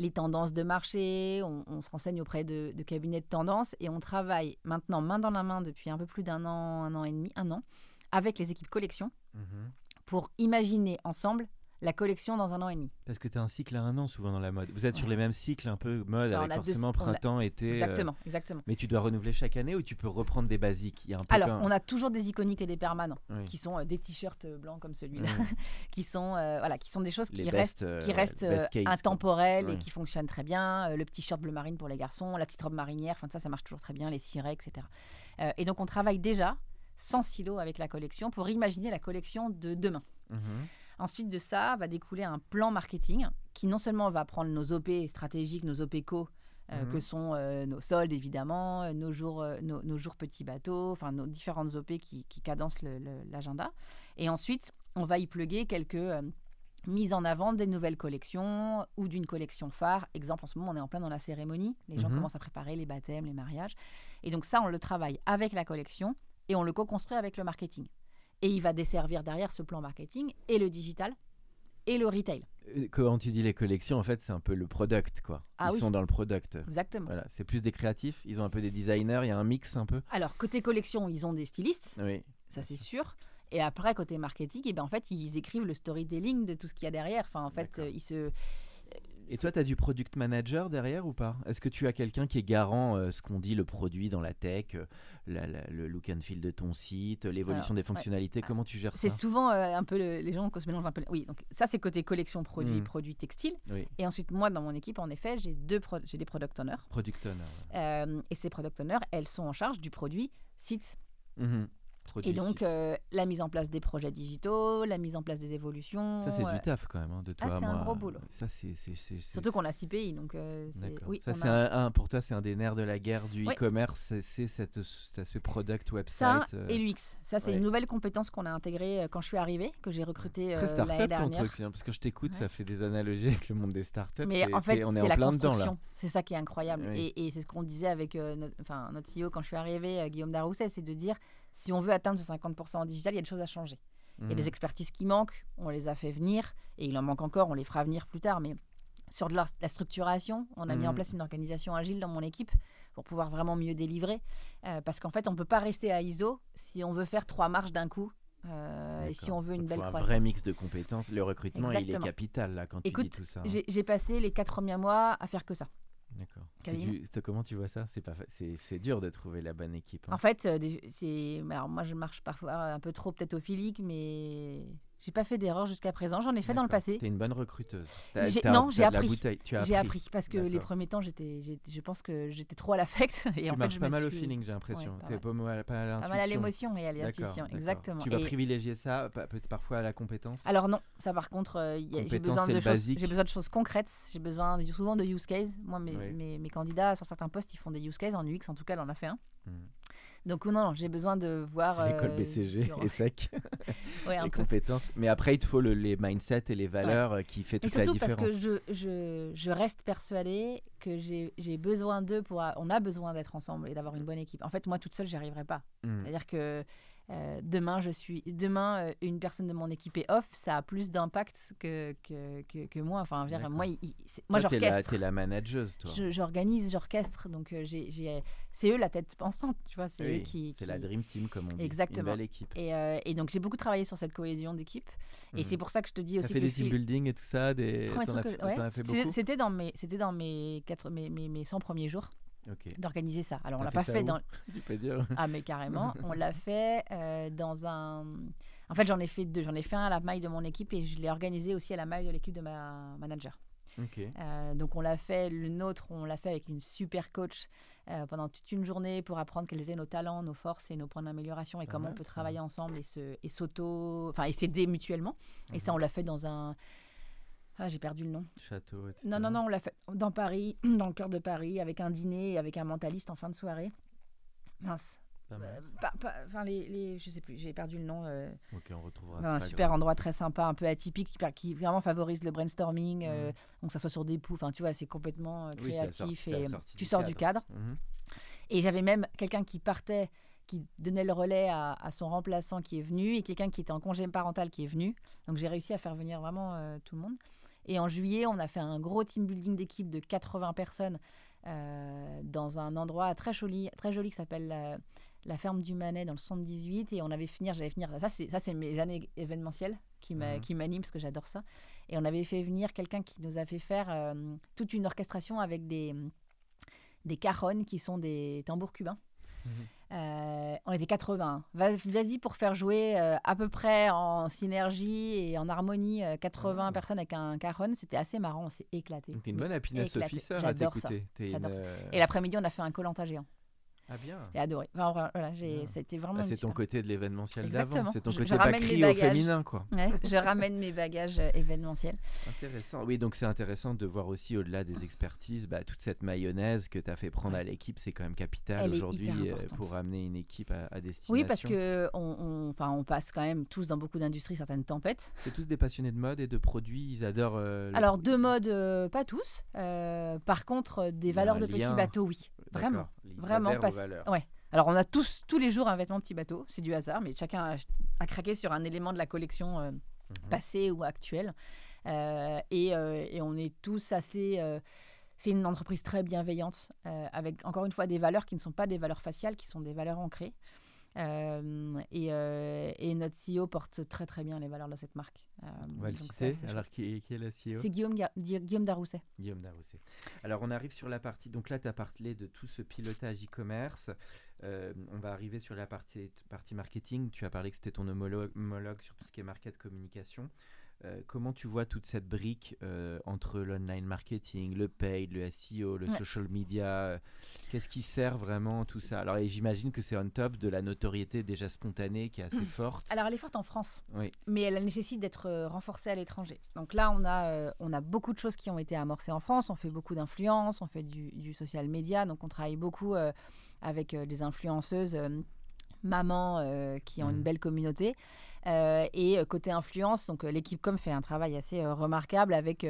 les tendances de marché, on, on se renseigne auprès de, de cabinets de tendance et on travaille maintenant main dans la main depuis un peu plus d'un an, un an et demi, un an, avec les équipes collection Mhm. pour imaginer ensemble la collection dans un an et demi. Parce que tu as un cycle à un an souvent dans la mode. Vous êtes sur les mêmes cycles un peu mode avec deux- forcément a- printemps, été. euh, Exactement, exactement. Mais tu dois renouveler chaque année ou tu peux reprendre des basiques? Il y a un peu Alors, on a toujours des iconiques et des permanents, Oui. qui sont euh, des t-shirts euh, blancs comme celui-là, [laughs] qui sont euh, voilà, qui sont des choses Les qui best, restent, qui restent case, intemporelles Ouais. et qui fonctionnent très bien. Le petit shirt bleu marine pour les garçons, la petite robe marinière, enfin ça, ça marche toujours très bien, les cirés, etc. Et donc on travaille déjà sans silo avec la collection pour imaginer la collection de demain. Mhm. Ensuite de ça, va découler un plan marketing qui non seulement va prendre nos OP stratégiques, nos OPco, euh, Mhm. que sont euh, nos soldes évidemment, euh, nos jours, nos, nos jours petits bateaux, enfin nos différentes OP qui, qui cadencent l'agenda. Et ensuite, on va y pluguer quelques mises en avant des nouvelles collections ou d'une collection phare. Exemple, en ce moment, on est en plein dans la cérémonie. Les gens Mhm. commencent à préparer les baptêmes, les mariages. Et donc ça, on le travaille avec la collection et on le co-construit avec le marketing. Et il va desservir derrière ce plan marketing et le digital et le retail. Euh, Quand tu dis les collections, en fait, c'est un peu le product, quoi. Ah Ils oui. sont dans le product. Exactement. Voilà, c'est plus des créatifs. Ils ont un peu des designers. Il y a un mix un peu. Alors, côté collection, ils ont des stylistes, Oui. ça c'est sûr. Et après, côté marketing, eh ben, en fait, ils écrivent le storytelling de tout ce qu'il y a derrière. Enfin, en fait, euh, ils se... Et toi, tu as du product manager derrière ou pas? Est-ce que tu as quelqu'un qui est garant, euh, ce qu'on dit, le produit dans la tech, euh, la- la- le look and feel de ton site, l'évolution des ouais. fonctionnalités Comment tu gères ça? C'est souvent euh, un peu le- les gens qui se mélangent un peu. Oui, donc ça c'est côté collection produits, Mm. produits textiles. Oui. Et ensuite, moi, dans mon équipe, en effet, j'ai deux pro- j'ai des product owners. Product owner. ouais. Euh, et ces product owners, elles sont en charge du produit site. Mhm. Et donc, euh, la mise en place des projets digitaux, la mise en place des évolutions. ça, c'est euh, du taf quand même, hein, de toi Ah, c'est un gros boulot. Ça, c'est. Surtout qu'on a 6 pays, donc euh. Oui, ça, on c'est a- un, pour toi, c'est un des nerfs de la guerre du Oui. e-commerce, c'est- cet aspect product website. Ça euh, et l'UX. Ça, c'est ouais. une nouvelle compétence qu'on a intégrée quand je suis arrivée, que j'ai recrutée Très l'année start-up ton dernière. truc, hein, parce que je t'écoute, Ouais. ça fait des analogies avec le monde des startups. Mais et- en fait, on est en la plein dedans. C'est ça qui est incroyable. Oui. Et, et c'est ce qu'on disait avec notre, notre CEO quand je suis arrivée, Guillaume Darousset, c'est de dire si on veut atteindre ce 50% en digital, il y a des choses à changer. Il y a Mhm. des expertises qui manquent, on les a fait venir, et il en manque encore, on les fera venir plus tard. Mais sur de la, la structuration, on a mis en Mhm. place une organisation agile dans mon équipe pour pouvoir vraiment mieux délivrer. Euh, parce qu'en fait, on ne peut pas rester à ISO si on veut faire trois marches d'un coup. euh, et si on veut une Donc, belle faut un croissance. vrai mix de compétences. Le recrutement, il est capital là quand tu Écoute, dis tout ça. hein. J'ai passé les quatre premiers mois à faire que ça. D'accord. Du- Comment tu vois ça? C'est pas, c'est dur de trouver la bonne équipe. hein. En fait, euh, c'est. Alors moi, je marche parfois un peu trop peut-être au mais j'ai pas fait d'erreur jusqu'à présent. J'en ai fait dans le passé. T'es une bonne recruteuse. J'ai- non, j'ai appris. Tu J'ai appris parce que les premiers temps, j'étais, je pense que j'étais trop à l'affect. [laughs] Et Tu en fait, marches je pas me mal au feeling, j'ai l'impression. Ouais, pas T'es mal. pas, à Pas mal à l'émotion et à l'intuition, exactement. Tu vas Et- privilégier ça, peut-être parfois à la compétence? Alors non, ça par contre, euh, j'ai besoin de choses, j'ai besoin de choses concrètes. J'ai besoin souvent de use case. Moi, mes, Oui. mes, mes candidats sur certains postes, ils font des use case en UX. En tout cas, elle en a fait un. Hmm. Donc non, non, j'ai besoin de voir. L'école euh, BCG du- est sec, [laughs] ouais, les peu. compétences. Mais après, il te faut le- les mindsets et les valeurs euh, qui fait Et toute la surtout parce différence. que je, je, je reste persuadée que j'ai j'ai besoin d'eux pour. On a besoin d'être ensemble et d'avoir une bonne équipe. En fait, moi toute seule, j'y arriverai pas. Hmm. C'est-à-dire que euh, demain, je suis. Demain, euh, une personne de mon équipe est off, ça a plus d'impact que, que, que, que moi. Enfin, je veux dire, moi, il- il- c'est- moi Toi, t'es la- j'orchestre. T'es la manageuse, toi. Je- J'organise, j'orchestre. Donc, euh, j'ai- j'ai- c'est eux la tête pensante, tu vois. C'est eux qui. C'est qui- la dream team, comme on dit. Exactement. Une belle équipe. Et, euh, et donc, j'ai beaucoup travaillé sur cette cohésion d'équipe. Et Mhm. c'est pour ça que je te dis T'as aussi fait que le des team fil- building et tout ça des... Premier T'en as, truc que- fait- ouais, fait C'était dans mes, c'était dans mes, quatre, mes, mes, mes 100 premiers jours D'organiser ça. Alors on l'a pas fait dans, [laughs] Tu peux dire ah mais carrément, [laughs] on l'a fait euh, dans un. En fait j'en ai fait deux. J'en ai fait un à la maille de mon équipe et je l'ai organisé aussi à la maille de l'équipe de ma manager. Ok. Euh, donc on l'a fait, le nôtre, on l'a fait avec une super coach euh, pendant toute une journée pour apprendre quels étaient nos talents, nos forces et nos points d'amélioration et comment on peut travailler ensemble et s'auto, enfin et s'aider mutuellement. Et ça on l'a fait dans un, ah j'ai perdu le nom. Château, etc. Non, non, non, on l'a fait dans Paris, [clears throat] dans le cœur de Paris, avec un dîner, avec un mentaliste en fin de soirée. Mince. Pas. Euh, pas- pas- Enfin, les, les- je sais plus, j'ai perdu le nom. euh, Ok, on retrouvera. un c'est pas super grave. endroit très sympa, un peu atypique, qui, vraiment favorise le brainstorming. euh, Mhm. donc, ça soit sur des poux, enfin, tu vois, c'est complètement euh, Oui, créatif et tu sors du cadre. Mhm. Et j'avais même quelqu'un qui partait, qui donnait le relais à, à son remplaçant qui est venu, et quelqu'un qui était en congé parental qui est venu. Donc j'ai réussi à faire venir vraiment euh, tout le monde. Et en juillet, on a fait un gros team building d'équipe de 80 personnes euh, dans un endroit très joli, très joli qui s'appelle la, la ferme du Manet dans le 78. Et on avait finir, j'allais finir. Ça, c'est ça, c'est mes années événementielles qui Mhm. qui m'animent parce que j'adore ça. Et on avait fait venir quelqu'un qui nous a fait faire euh, toute une orchestration avec des des cajonnes qui sont des tambours cubains. Euh, on était 80. Va- Vas-y pour faire jouer euh, à peu près en synergie et en harmonie euh, 80 Ah. personnes avec un cajon. C'était assez marrant, on s'est éclaté. T'es une bonne happiness officer à t'écouter. Une, euh, Et l'après-midi, on a fait un colanta géant. Ah bien. J'ai adoré. Enfin, voilà, j'ai, c'était vraiment. Bah, c'est ton super- côté de l'événementiel d'avant. C'est ton Je- côté je ramène mes Bakri au bagages. féminin, quoi. Ouais, je ramène mes bagages euh, événementiels. Intéressant. Oui, donc c'est intéressant de voir aussi au-delà des expertises, bah, toute cette mayonnaise que tu as fait prendre à l'équipe, c'est quand même capital aujourd'hui euh, pour amener une équipe à, à destination. Oui, parce que on, enfin, on passe quand même tous dans beaucoup d'industries certaines tempêtes. C'est tous des passionnés de mode et de produits, ils adorent. euh, le- Alors, de mode, pas tous. Par contre, des valeurs de petits bateaux, oui. Vraiment. Vraiment. Parce... Ouais. Alors, on a tous, tous les jours, un vêtement petit bateau. C'est du hasard, mais chacun a, a craqué sur un élément de la collection euh, Mhm. passée ou actuelle. Euh, et, euh, et on est tous assez. c'est une entreprise très bienveillante, avec encore une fois des valeurs qui ne sont pas des valeurs faciales, qui sont des valeurs ancrées. Euh, et, euh, et notre CEO porte très très bien les valeurs de cette marque. Euh, On va le citer. Alors, qui, qui est le CEO C'est Guillaume, Guillaume Darousset. Guillaume Darousset. Alors, on arrive sur la partie. Donc là, tu as parlé de tout ce pilotage e-commerce. Euh, on va arriver sur la partie, partie marketing. Tu as parlé que c'était ton homologue, homologue sur tout ce qui est market communication. Euh, comment tu vois toute cette brique euh, entre l'online marketing, le paid, le SEO, le Ouais. social media euh, Qu'est-ce qui sert vraiment tout ça? Alors, j'imagine que c'est on top de la notoriété déjà spontanée qui est assez forte. Alors elle est forte en France, Oui. mais elle nécessite d'être euh, renforcée à l'étranger. Donc là, on a, on a beaucoup de choses qui ont été amorcées en France. On fait beaucoup d'influence, on fait du, du social media, donc on travaille beaucoup avec des influenceuses mamans qui ont une belle communauté. Euh, et euh, côté influence, donc euh, l'équipe com fait un travail assez remarquable avec,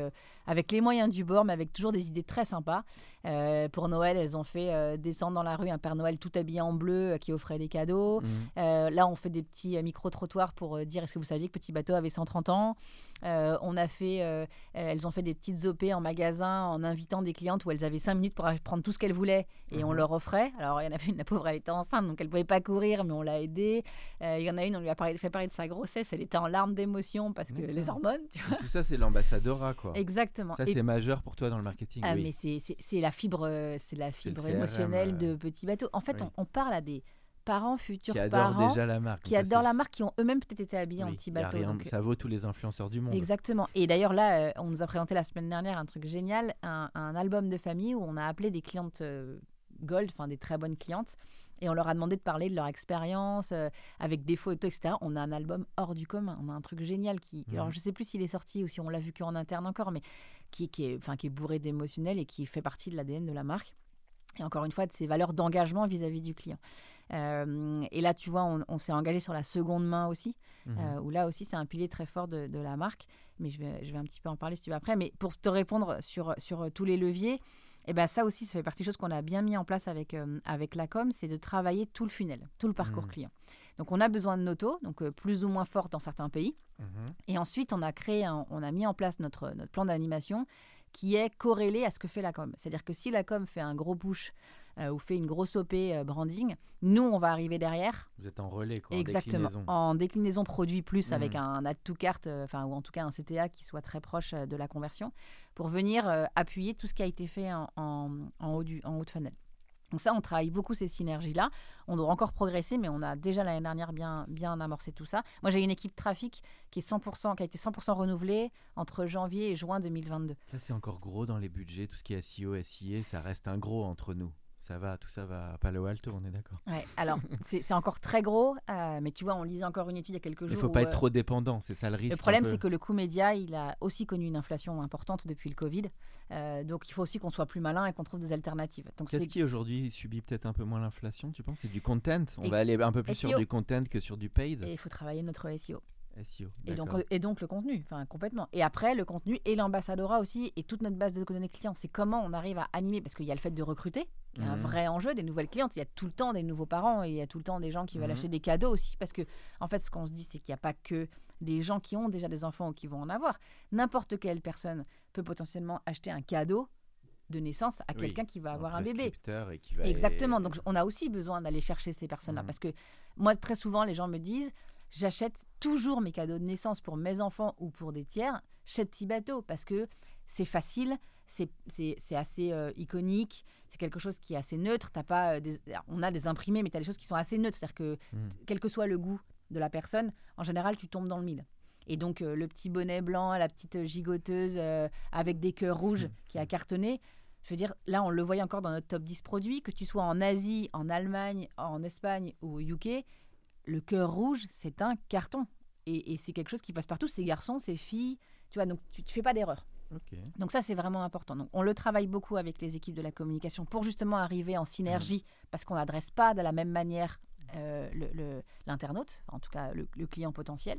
avec les moyens du bord, mais avec toujours des idées très sympas. Euh, pour Noël, elles ont fait euh, descendre dans la rue un Père Noël tout habillé en bleu euh, qui offrait des cadeaux. Mhm. Là, on fait des petits micro-trottoirs pour dire est-ce que vous saviez que Petit Bateau avait 130 ans? On a fait, elles ont fait des petites OP en magasin en invitant des clientes où elles avaient 5 minutes pour prendre tout ce qu'elles voulaient et on Mhm. leur offrait. Alors, il y en avait une, la pauvre, elle était enceinte, donc elle pouvait pas courir, mais on l'a aidée. Il y en a une, on lui a parlé- fait parler de sa grossesse, elle était en larmes d'émotion parce que les hormones, tu vois. Tout ça, c'est l'ambassadora, quoi. Exactement. Ça, c'est majeur pour toi dans le marketing. ah, oui. mais c'est- c'est la fibre, euh, c'est la fibre émotionnelle euh, de Petit Bateau. En fait, oui. on, on parle à des parents, futurs qui adorent parents, déjà la marque. qui ça, adorent la marque, qui ont eux-mêmes peut-être été habillés en petit bateau. rien- donc, ça vaut tous les influenceurs du monde. Exactement. Et d'ailleurs, là, euh, on nous a présenté la semaine dernière un truc génial, un, un album de famille où on a appelé des clientes euh, gold, enfin des très bonnes clientes, et on leur a demandé de parler de leur expérience euh, avec des photos, etc. On a un album hors du commun. On a un truc génial qui. Mhm. Alors, je sais plus s'il est sorti ou si on l'a vu qu'en interne encore, mais qui, qui est, enfin, qui est bourré d'émotionnel et qui fait partie de l'ADN de la marque. Et encore une fois, de ses valeurs d'engagement vis-à-vis du client. Euh, et là, tu vois, on, on s'est engagé sur la seconde main aussi, Mhm. euh, où là aussi, c'est un pilier très fort de, de la marque. Mais je vais, je vais un petit peu en parler si tu veux après. Mais pour te répondre sur, sur euh, tous les leviers, et ben ça aussi, ça fait partie des choses qu'on a bien mis en place avec, euh, avec la com, c'est de travailler tout le funnel, tout le parcours Mhm. client. Donc, on a besoin de noto, donc euh, plus ou moins forte dans certains pays. Mhm. Et ensuite, on a créé, un- on a mis en place notre, notre plan d'animation qui est corrélé à ce que fait la com. C'est-à-dire que si la com fait un gros push euh, ou fait une grosse OP euh, branding, nous, on va arriver derrière Vous êtes en relais, quoi. en Exactement. déclinaison. En déclinaison produit plus avec Mhm. un add to cart, euh, enfin ou en tout cas un CTA qui soit très proche de la conversion, pour venir appuyer tout ce qui a été fait en, en- en haut du en haut de funnel. Donc ça, on travaille beaucoup ces synergies-là. On doit encore progresser, mais on a déjà l'année dernière bien, bien amorcé tout ça. Moi, j'ai une équipe trafic qui, est 100%, qui a été 100% renouvelée entre janvier et juin 2022. Ça, c'est encore gros dans les budgets. Tout ce qui est SEO, SIA, ça reste un gros entre nous. Ça va, tout ça va à Palo Alto, on est d'accord. Ouais, alors, [laughs] c'est encore très gros, euh, mais tu vois, on lisait encore une étude il y a quelques jours. Il faut où, pas être euh, trop dépendant, c'est ça le risque. Le problème, c'est que le coût média, il a aussi connu une inflation importante depuis le Covid. Euh, donc, il faut aussi qu'on soit plus malin et qu'on trouve des alternatives. Qu'est-ce qui aujourd'hui subit peut-être un peu moins l'inflation, tu penses? C'est du content On Et- va aller un peu plus sur SEO. du content que sur du paid et il faut travailler notre SEO. SEO. Et donc, et donc le contenu, enfin complètement. Et après, le contenu et l'ambassadora aussi, et toute notre base de données clients. C'est comment on arrive à animer, parce qu'il y a le fait de recruter, qui est un Mhm. vrai enjeu, des nouvelles clientes. Il y a tout le temps des nouveaux parents et il y a tout le temps des gens qui veulent Mhm. acheter des cadeaux aussi. Parce que, en fait, ce qu'on se dit, c'est qu'il n'y a pas que des gens qui ont déjà des enfants ou qui vont en avoir. N'importe quelle personne peut potentiellement acheter un cadeau de naissance à Oui, quelqu'un qui va avoir un bébé. prescripteur Et qui va Exactement. Donc, on a aussi besoin d'aller chercher ces personnes-là. Mhm. Parce que moi, très souvent, les gens me disent j'achète toujours mes cadeaux de naissance pour mes enfants ou pour des tiers chez Petit Bateau parce que c'est facile. C'est assez euh, iconique, c'est quelque chose qui est assez neutre. Pas euh, des- on a des imprimés, mais tu as des choses qui sont assez neutres. C'est-à-dire que Mhm. quel que soit le goût de la personne, en général, tu tombes dans le mille. Et donc, euh, le petit bonnet blanc, la petite gigoteuse avec des cœurs rouges Mhm. qui a cartonné, je veux dire, là, on le voyait encore dans notre top 10 produits, que tu sois en Asie, en Allemagne, en Espagne ou au UK, le cœur rouge, c'est un carton. Et, et c'est quelque chose qui passe partout, c'est garçons, c'est filles, tu vois, donc tu ne fais pas d'erreur. Ok. Donc ça, c'est vraiment important. Donc, on le travaille beaucoup avec les équipes de la communication pour justement arriver en synergie, parce qu'on n'adresse pas de la même manière euh, l'internaute, en tout cas le, le client potentiel.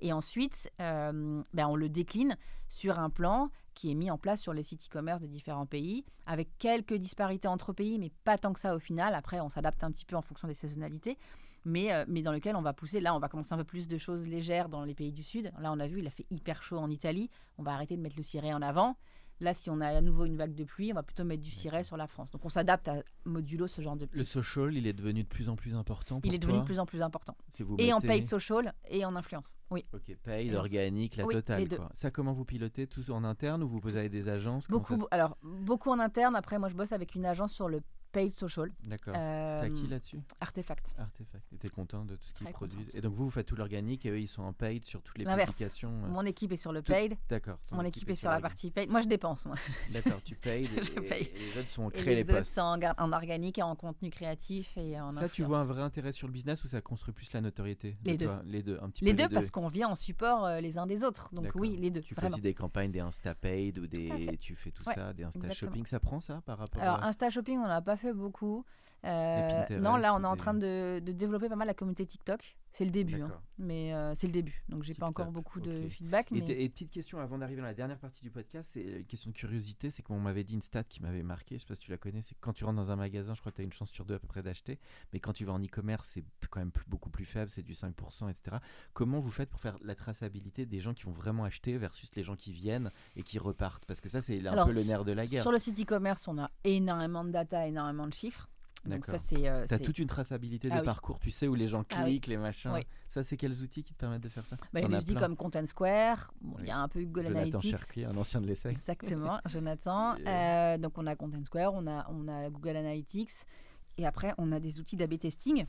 Et ensuite, euh, ben, on le décline sur un plan qui est mis en place sur les sites e-commerce des différents pays, avec quelques disparités entre pays, mais pas tant que ça au final. Après, on s'adapte un petit peu en fonction des saisonnalités. Mais, euh, mais dans lequel on va pousser, là on va commencer un peu plus de choses légères dans les pays du Sud. Là on a vu, il a fait hyper chaud en Italie, on va arrêter de mettre le ciré en avant. Là, si on a à nouveau une vague de pluie, on va plutôt mettre du ciré sur la France. Donc on s'adapte à modulo ce genre de Le social, il est devenu de plus en plus important. Pour Il est devenu de toi plus en plus important. Si vous Et en paid social et en influence. Oui. Ok, paid, organique, la Oui, totale. quoi. Ça, comment vous pilotez Tous en interne ou vous avez des agences? Beaucoup, ça alors, beaucoup en interne. Après, moi, je bosse avec une agence sur le paid social. D'accord. Euh, T'as qui là-dessus? Artefact. Artefact. Et t'es content de tout ce qu'ils produisent. Et donc vous, vous faites tout l'organique et eux, ils sont en paid sur toutes les publications. euh, Mon équipe est sur le paid. D'accord. Mon équipe est sur la partie paid. Moi, je dépense, moi. [laughs] [laughs] D'accord, tu payes Je paye. et les autres sont créés les, les, autres sont en, organique et en contenu créatif et en Ça, tu vois un vrai intérêt sur le business ou ça construit plus la notoriété Les deux. toi? Les deux, un petit Les peu deux, parce qu'on vient en support euh, les uns des autres. Donc oui, les deux. Tu fais aussi des campagnes, des Insta Paid ou des. Tu fais tout ça, des Insta. Shopping. Ça prend ça par rapport Alors. Insta Shopping, on n'a pas fait beaucoup. Euh, non, là, on est en train de, de développer pas mal la communauté TikTok. C'est le début, hein. Mais euh, c'est le début. Donc, j'ai pas encore beaucoup de feedback. Et, Mais... et petite question avant d'arriver dans la dernière partie du podcast, c'est une question de curiosité. C'est qu'on m'avait dit une stat qui m'avait marqué, je sais pas si tu la connais, c'est que quand tu rentres dans un magasin, je crois que tu as une chance sur deux à peu près d'acheter, mais quand tu vas en e-commerce, c'est quand même plus- beaucoup plus faible, c'est du 5%, etc. Comment vous faites pour faire la traçabilité des gens qui vont vraiment acheter versus les gens qui viennent et qui repartent? Parce que ça, c'est un Alors, peu le nerf de la guerre. Sur le site e-commerce, on a énormément de data, énormément de chiffres. Donc, ça, c'est. euh, Tu as c'est- toute une traçabilité Ah de oui. parcours, tu sais où les gens Ah cliquent, les machins. Oui. Ça, c'est quels outils qui te permettent de faire ça? Bah, il y a des outils comme Content Square. Bon, Il Oui. y a un peu Google Jonathan Analytics. Un ancien de l'essai. Exactement, [laughs] Jonathan. Euh, donc on a Content Square, on a, on a Google Analytics, et après on a des outils d'AB testing.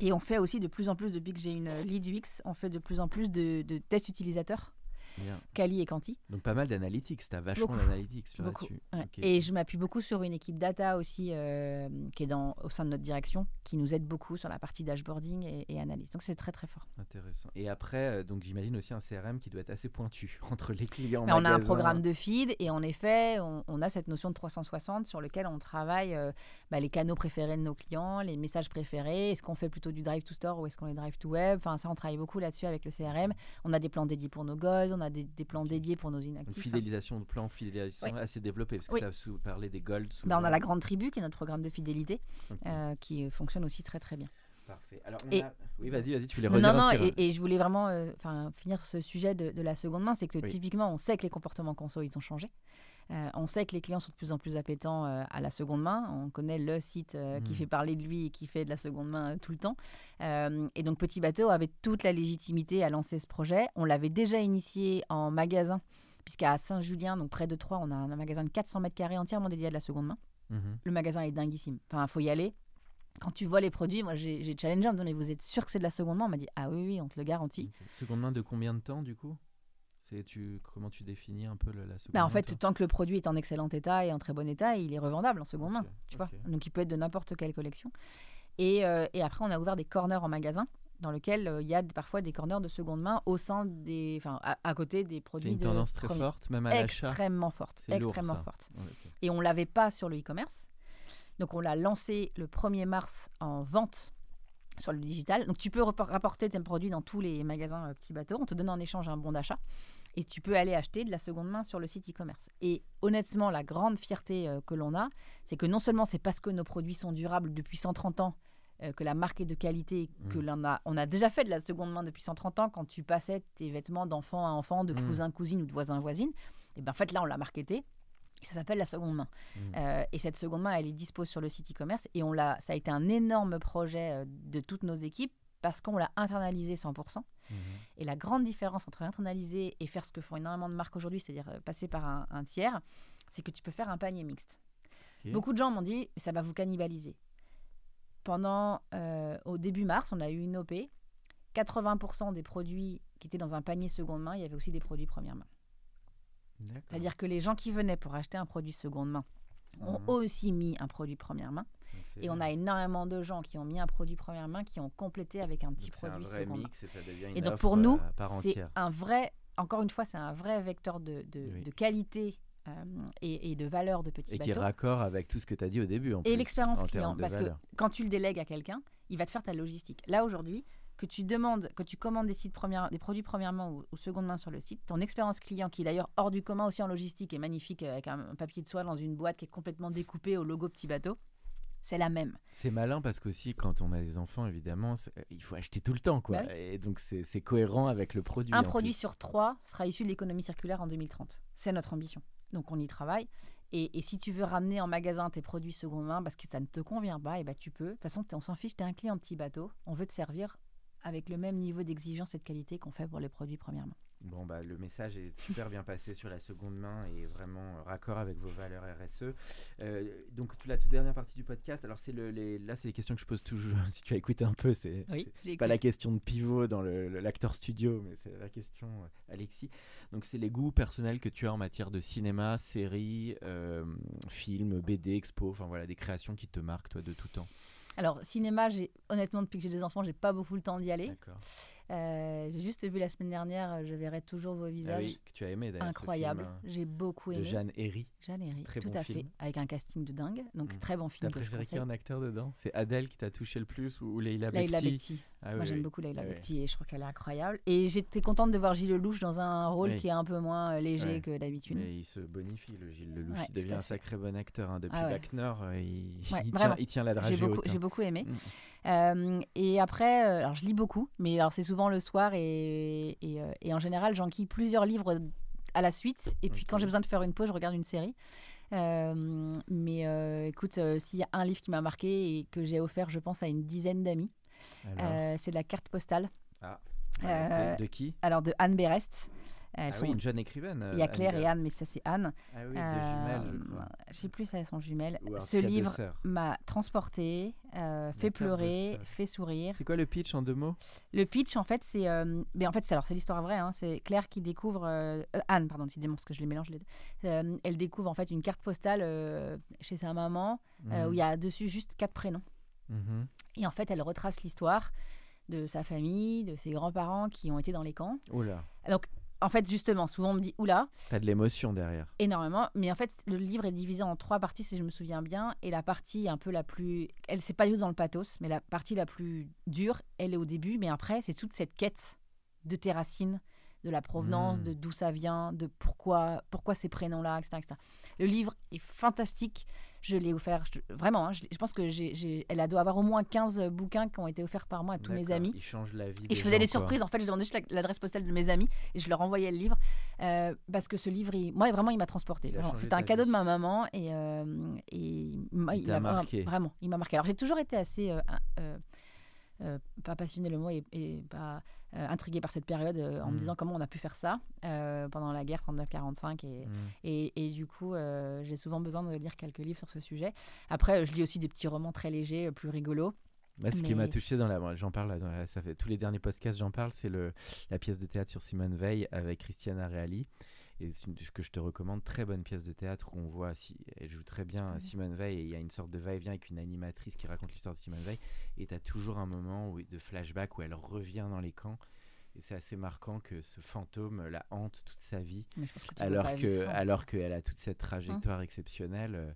Et on fait aussi de plus en plus, depuis que j'ai une lead UX, on fait de plus en plus de, de tests utilisateurs, Bien. Kali et Quanti. Donc pas mal d'analytics, tu as vachement d'analytics là-dessus. Ouais. Et je m'appuie beaucoup sur une équipe data aussi euh, qui est dans, au sein de notre direction, qui nous aide beaucoup sur la partie dashboarding et, et analyse. Donc c'est très très fort. Intéressant. Et après, euh, donc j'imagine aussi un CRM qui doit être assez pointu [laughs] entre les clients. Mais on a un programme de feed et en effet, on, on a cette notion de 360 sur lequel on travaille euh, bah, les canaux préférés de nos clients, les messages préférés. Est-ce qu'on fait plutôt du drive to store ou est-ce qu'on est drive to web? Enfin, ça, on travaille beaucoup là-dessus avec le CRM. On a des plans dédiés pour nos goals, on a des, des plans dédiés pour nos Une inactifs. fidélisation de plan, fidélisation Oui. assez développée, parce que Oui. tu as sous parlé des golds. Bah, on a la Grande Tribu qui est notre programme de fidélité euh, qui fonctionne aussi très très bien. Parfait. Alors, on et- a- Oui, vas-y, vas-y, tu voulais Non, redire non, petit- et, et je voulais vraiment euh, finir ce sujet de, de la seconde main, c'est que Oui. typiquement, on sait que les comportements conso, ils ont changé. Euh, on sait que les clients sont de plus en plus appétents euh, à la seconde main. On connaît le site euh, qui Mhm. fait parler de lui et qui fait de la seconde main tout le temps. Et donc Petit Bateau avait toute la légitimité à lancer ce projet. On l'avait déjà initié en magasin, puisqu'à Saint-Julien, donc près de Troyes, on a un magasin de 400 mètres carrés entièrement dédié à de la seconde main. Mhm. Le magasin est dinguissime. Enfin, faut y aller. Quand tu vois les produits, moi j'ai challengé en me disant, mais vous êtes sûr que c'est de la seconde main? On m'a dit, ah oui, oui, on te le garantit. Seconde main de combien de temps, du coup? C'est tu comment tu définis un peu le- la seconde Bah, en fait, tant que le produit est en excellent état et en très bon état, il est revendable en seconde main. Tu vois Donc il peut être de n'importe quelle collection. Et, euh, et après, on a ouvert des corners en magasin dans lesquels euh, il y a parfois des corners de seconde main au sein des, enfin, à, à côté des C'est produits une de tendance très forte, même à l'achat. Extrêmement forte, C'est lourd, extrêmement forte. Et on l'avait pas sur le e-commerce. Donc on l'a lancé le 1er mars en vente sur le digital. Donc tu peux rappor- rapporter tes produits dans tous les magasins euh, petits bateaux. On te donne en échange un bon d'achat. Et tu peux aller acheter de la seconde main sur le site e-commerce. Et honnêtement, la grande fierté euh, que l'on a, c'est que non seulement c'est parce que nos produits sont durables depuis 130 ans euh, que la marque est de qualité, que Mm. l'on a, on a déjà fait de la seconde main depuis 130 ans quand tu passais tes vêtements d'enfant à enfant, de Mm. cousin cousine ou de voisin voisine. Et ben en fait là on l'a marketé. Ça s'appelle la seconde main. Mm. Euh, et cette seconde main, elle est dispo sur le site e-commerce. Et on l'a, ça a été un énorme projet de toutes nos équipes parce qu'on l'a internalisé 100%. Et la grande différence entre internaliser et faire ce que font énormément de marques aujourd'hui, c'est-à-dire euh, passer par un, un tiers, c'est que tu peux faire un panier mixte. Beaucoup de gens m'ont dit ça va vous cannibaliser. Pendant, euh, au début mars, on a eu une OP. 80% des produits qui étaient dans un panier seconde main, il y avait aussi des produits première main. C'est-à-dire que les gens qui venaient pour acheter un produit seconde main ont Mhm. aussi mis un produit première main. Et on a énormément de gens qui ont mis un produit première main qui ont complété avec un petit donc un produit main. mix et ça devient une Et donc pour nous, euh, c'est un vrai, encore une fois, c'est un vrai vecteur de, de- Oui. de qualité euh, et, et de valeur de petits Et qui est raccord avec tout ce que tu as dit au début. En Et l'expérience en client, parce valeur. que quand tu le délègues à quelqu'un, il va te faire ta logistique. Là aujourd'hui, que tu demandes, que tu commandes des sites première, des produits premièrement ou, ou seconde main sur le site, ton expérience client, qui est d'ailleurs hors du commun aussi en logistique, est magnifique euh, avec un, un papier de soie dans une boîte qui est complètement découpée au logo petit bateau, c'est la même. C'est malin parce qu'aussi, quand on a des enfants, évidemment, c'est- il faut acheter tout le temps. Quoi. Bah Et donc, c'est cohérent avec le produit. un produit plus. sur trois sera issu de l'économie circulaire en 2030. C'est notre ambition. Donc on y travaille. Et, et si tu veux ramener en magasin tes produits seconde main parce que ça ne te convient pas, et ben tu peux. De toute façon, on s'en fiche, tu es un client petit bateau. On veut te servir avec le même niveau d'exigence et de qualité qu'on fait pour les produits première main. Bon, bah, le message est super bien passé sur la seconde main et vraiment euh, raccord avec vos valeurs RSE. Euh, donc, la toute dernière partie du podcast, alors c'est le, les, là, c'est les questions que je pose toujours. [laughs] si tu as écouté un peu, c'est Oui, pas la question de pivot dans le- le- l'acteur studio, mais c'est la question euh, Alexis. Donc, c'est les goûts personnels que tu as en matière de cinéma, séries, euh, films, BD, expo, enfin voilà, des créations qui te marquent, toi, de tout temps. Alors, cinéma, honnêtement, depuis que j'ai des enfants, j'ai pas beaucoup le temps d'y aller. D'accord. Euh, j'ai juste vu la semaine dernière, euh, Je verrai toujours vos Ah visages. oui, que tu as aimé d'ailleurs. Incroyable. hein, J'ai beaucoup de aimé. Jeanne Herry. Jeanne Herry, Très tout bon à film. fait, avec un casting de dingue. Donc Mm. très bon T'as film je préféré quel acteur dedans? C'est Adèle qui t'a touché le plus ou Leila Leïla Bekti Bekti. Ah Moi oui, j'aime oui. beaucoup Leïla Ah. Bekti et je trouve qu'elle est incroyable. Et j'étais contente de voir Gilles Lelouch dans un rôle Oui. qui est un peu moins euh, léger que d'habitude. Mais il se bonifie, le Gilles Lelouch. Ouais, il devient un sacré bon acteur. hein. Depuis Ah. Wagner, euh, il, Ouais, il, tient, il tient la dragée J'ai beaucoup, hein. j'ai beaucoup aimé. Mm. Euh, et après, euh, alors je lis beaucoup, mais alors c'est souvent le soir et, et, et en général j'enquille plusieurs livres à la suite. Et puis quand j'ai besoin de faire une pause, je regarde une série. Euh, mais euh, écoute, euh, s'il y a un livre qui m'a marqué et que j'ai offert, je pense, à une dizaine d'amis, euh, c'est la carte postale. ah, euh, de, de qui? Alors de Anne Berest. Elles Ah sont- oui, une jeune écrivaine. Il y a euh, Claire Anne et Anne, mais ça c'est Anne. Ah oui, Euh, jumelles, je crois. Je sais plus si elles sont jumelles. Ce livre m'a transporté, euh, fait pleurer, fait sourire. C'est quoi le pitch en deux mots? Le pitch, en fait, c'est. euh, mais en fait, c'est alors c'est l'histoire vraie. hein, c'est Claire qui découvre. euh, euh, Anne, pardon, décidément, parce que je les mélange les deux. Euh, elle découvre en fait une carte postale euh, chez sa maman euh, où il y a dessus juste quatre prénoms. Mhm. Et en fait, elle retrace l'histoire de sa famille, de ses grands-parents qui ont été dans les camps. Oula, Donc, en fait, justement, souvent on me dit oula, t'as de l'émotion derrière. énormément. Mais en fait, le livre est divisé en trois parties, si je me souviens bien. Et la partie un peu la plus. Elle, c'est pas du tout dans le pathos, mais la partie la plus dure, elle est au début. Mais après, c'est toute cette quête de tes racines, de la provenance, Mm. de d'où ça vient, de pourquoi, pourquoi ces prénoms-là, etc., etc. Le livre est fantastique. Je l'ai offert, je- vraiment, hein, je, pense que j'ai, elle a doit avoir au moins 15 bouquins qui ont été offerts par moi à tous mes amis. Il change la vie. Et je faisais des surprises. En fait, je demandais juste la- l'adresse postale de mes amis et je leur envoyais le livre euh, parce que ce livre, il- moi, vraiment, il m'a transporté. C'était ta un cadeau vie. de ma maman et, euh, et il Il m'a- marqué. Vraiment, il m'a marqué. Alors, j'ai toujours été assez. Euh, pas passionné le mot et, et pas euh, intriguée par cette période euh, en me Mm. disant comment on a pu faire ça pendant la guerre 39-45 et, Mhm. et, et du coup, j'ai souvent besoin de lire quelques livres sur ce sujet. Après, je lis aussi des petits romans très légers, plus rigolos. Ce qui m'a touché dans la, j'en parle, dans la- ça fait tous les derniers podcasts, j'en parle, c'est le la pièce de théâtre sur Simone Veil avec Christiana Reali. Et c'est une- ce que je te recommande, très bonne pièce de théâtre où on voit, si, elle joue très bien. Simone Veil et il y a une sorte de va-et-vient avec une animatrice qui raconte l'histoire de Simone Veil. Et tu as toujours un moment où, de flashback où elle revient dans les camps. Et c'est assez marquant que ce fantôme la hante toute sa vie, que alors que alors qu'elle a toute cette trajectoire exceptionnelle. euh,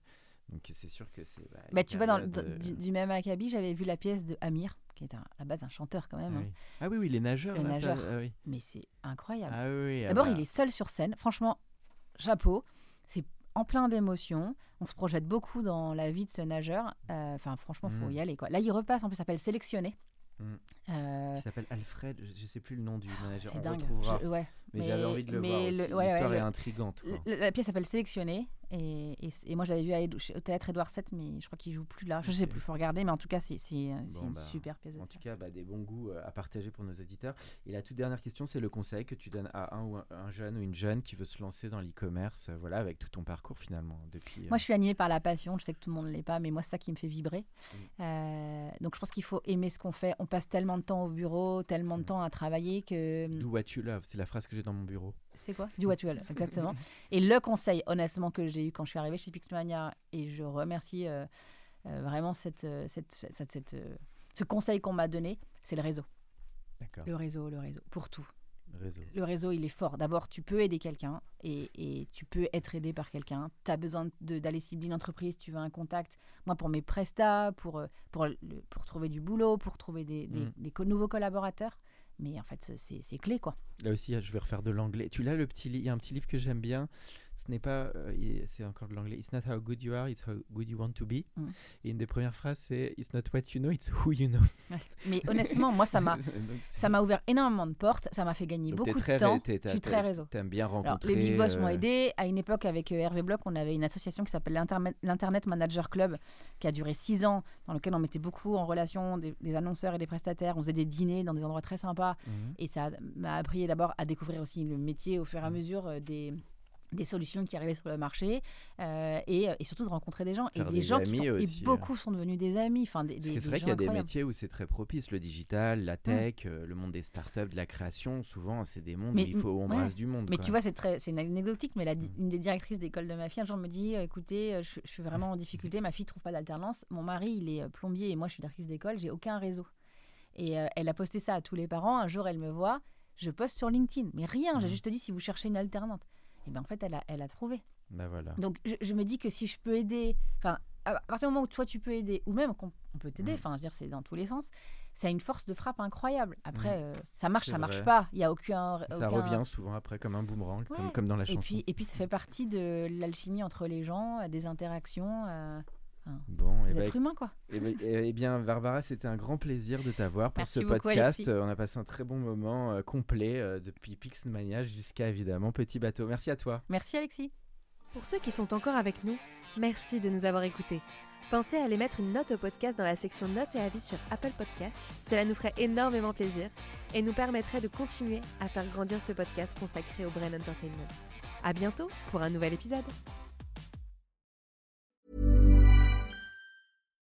donc c'est sûr que c'est. bah, Bah, tu vois, dans, dans- euh, du, du même acabit, j'avais vu la pièce de Amir, qui est un- à la base un chanteur quand même. Ah hein. oui. Ah oui, oui, les nageurs. Ah oui. Mais c'est incroyable. Ah oui, ah D'abord, bah, il est seul sur scène. Franchement, chapeau. C'est en plein d'émotions. On se projette beaucoup dans la vie de ce nageur. Euh, Enfin, franchement, faut Mm. y aller. Quoi. Là, il repasse. En plus, ça s'appelle sélectionné. Mm. Euh, Il s'appelle Alfred, je, je sais plus le nom du manager. c'est dingue. retrouvera. Je- ouais. mais, mais- j'avais envie de le mais voir. ouais, ouais, L'histoire est intrigante. quoi. La, la pièce s'appelle Sélectionné et, et, et moi je l'avais vu à au théâtre Édouard VII mais je crois qu'il joue plus là. Je sais Ok. plus, faut regarder mais en tout cas c'est euh, Bon, une bah, super pièce. de En tout cas, bah, des bons goûts euh, à partager pour nos auditeurs. Et la toute dernière question, c'est le conseil que tu donnes à un ou un, un jeune ou une jeune qui veut se lancer dans l'e-commerce, euh, voilà, avec tout ton parcours finalement depuis. Moi je suis animée par la passion, je sais que tout le monde ne l'est pas mais moi c'est ça qui me fait vibrer. Mm. Euh, donc je pense qu'il faut aimer ce qu'on fait. On passe tellement de temps au bureau, tellement de Mm. temps à travailler que Do what you love, c'est la phrase que j'ai dans mon bureau. C'est quoi? Du what you love, exactement. [laughs] Et le conseil honnêtement que j'ai eu quand je suis arrivée chez Pixmania et je remercie euh, euh, vraiment cette, euh, cette, cette- cette, euh, ce conseil qu'on m'a donné, c'est le réseau. D'accord. Le réseau, le réseau, pour tout. Réseau. le réseau, il est fort. D'abord, tu peux aider quelqu'un et, et tu peux être aidé par quelqu'un. Tu as besoin d'aller cibler une entreprise, tu veux un contact. Moi, pour mes prestats, pour, pour, le- pour trouver du boulot, pour trouver des, des- Mm. des nouveaux collaborateurs. Mais en fait, c'est clé, quoi. Là aussi, je vais refaire de l'anglais. Tu l'as le petit, il y a un petit livre que j'aime bien. Ce n'est pas, euh, c'est encore de l'anglais. It's not how good you are, it's how good you want to be. Mm. Et une des premières phrases, c'est It's not what you know, it's who you know. Mais honnêtement, moi, ça m'a [laughs] ça m'a ouvert énormément de portes. Ça m'a fait gagner donc beaucoup de temps. t'es- Je suis très réseau. T'aimes bien Alors, rencontrer. les Big Boss m'ont euh, aidé. À une époque, avec euh, Hervé Bloch, on avait une association qui s'appelle l'Internet- Manager Club, qui a duré six ans, dans lequel on mettait beaucoup en relation des, des annonceurs et des prestataires. On faisait des dîners dans des endroits très sympas. mhm. Et ça m'a appris d'abord à découvrir aussi le métier au fur et à mesure euh, des des solutions qui arrivaient sur le marché euh, et, et surtout de rencontrer des gens et des des gens qui amis sont, et aussi, beaucoup sont devenus des amis enfin des, Parce des- que c'est vrai qu'il y a des métiers où c'est très propice, le digital, la tech, euh, le monde des startups, de la création. Souvent, c'est des mondes Mais- où il faut ouais. embrasser du monde. Mais quoi. tu vois, c'est très, c'est une anecdotique, mais la, Mm. une des directrices d'école de ma fille un jour me dit, euh, écoutez, je, je suis vraiment en difficulté, ma fille trouve pas d'alternance, mon mari il est plombier et moi je suis directrice d'école, j'ai aucun réseau. Et euh, elle a posté ça à tous les parents. Un jour, elle me voit, je poste sur LinkedIn, mais rien, j'ai Mhm. juste dit si vous cherchez une alternante. Et bien en fait, elle a, elle a trouvé. Bah voilà. Donc je, je me dis que si je peux aider, enfin à partir du moment où toi tu peux aider, ou même qu'on on peut t'aider, Mm. enfin je veux dire c'est dans tous les sens, ça a une force de frappe incroyable. Après Mm. euh, ça marche, ça marche vrai. pas, il y a aucun, Ça revient souvent après comme un boomerang, comme, Ouais. comme dans la Et chanson. puis et puis ça fait partie de l'alchimie entre les gens, euh, des interactions, euh, Bon, et des êtres humains quoi. Eh ben- eh bien, Barbara, c'était un grand plaisir de t'avoir pour Merci ce beaucoup, podcast. Alexis. Euh, On a passé un très bon moment euh, complet euh, depuis Pixmania jusqu'à évidemment Petit Bateau. Merci à toi. Merci Alexis. Pour ceux qui sont encore avec nous, merci de nous avoir écoutés. Pensez à aller mettre une note au podcast dans la section notes et avis sur Apple Podcast. Cela nous ferait énormément plaisir et nous permettrait de continuer à faire grandir ce podcast consacré au Brain Entertainment. À bientôt pour un nouvel épisode.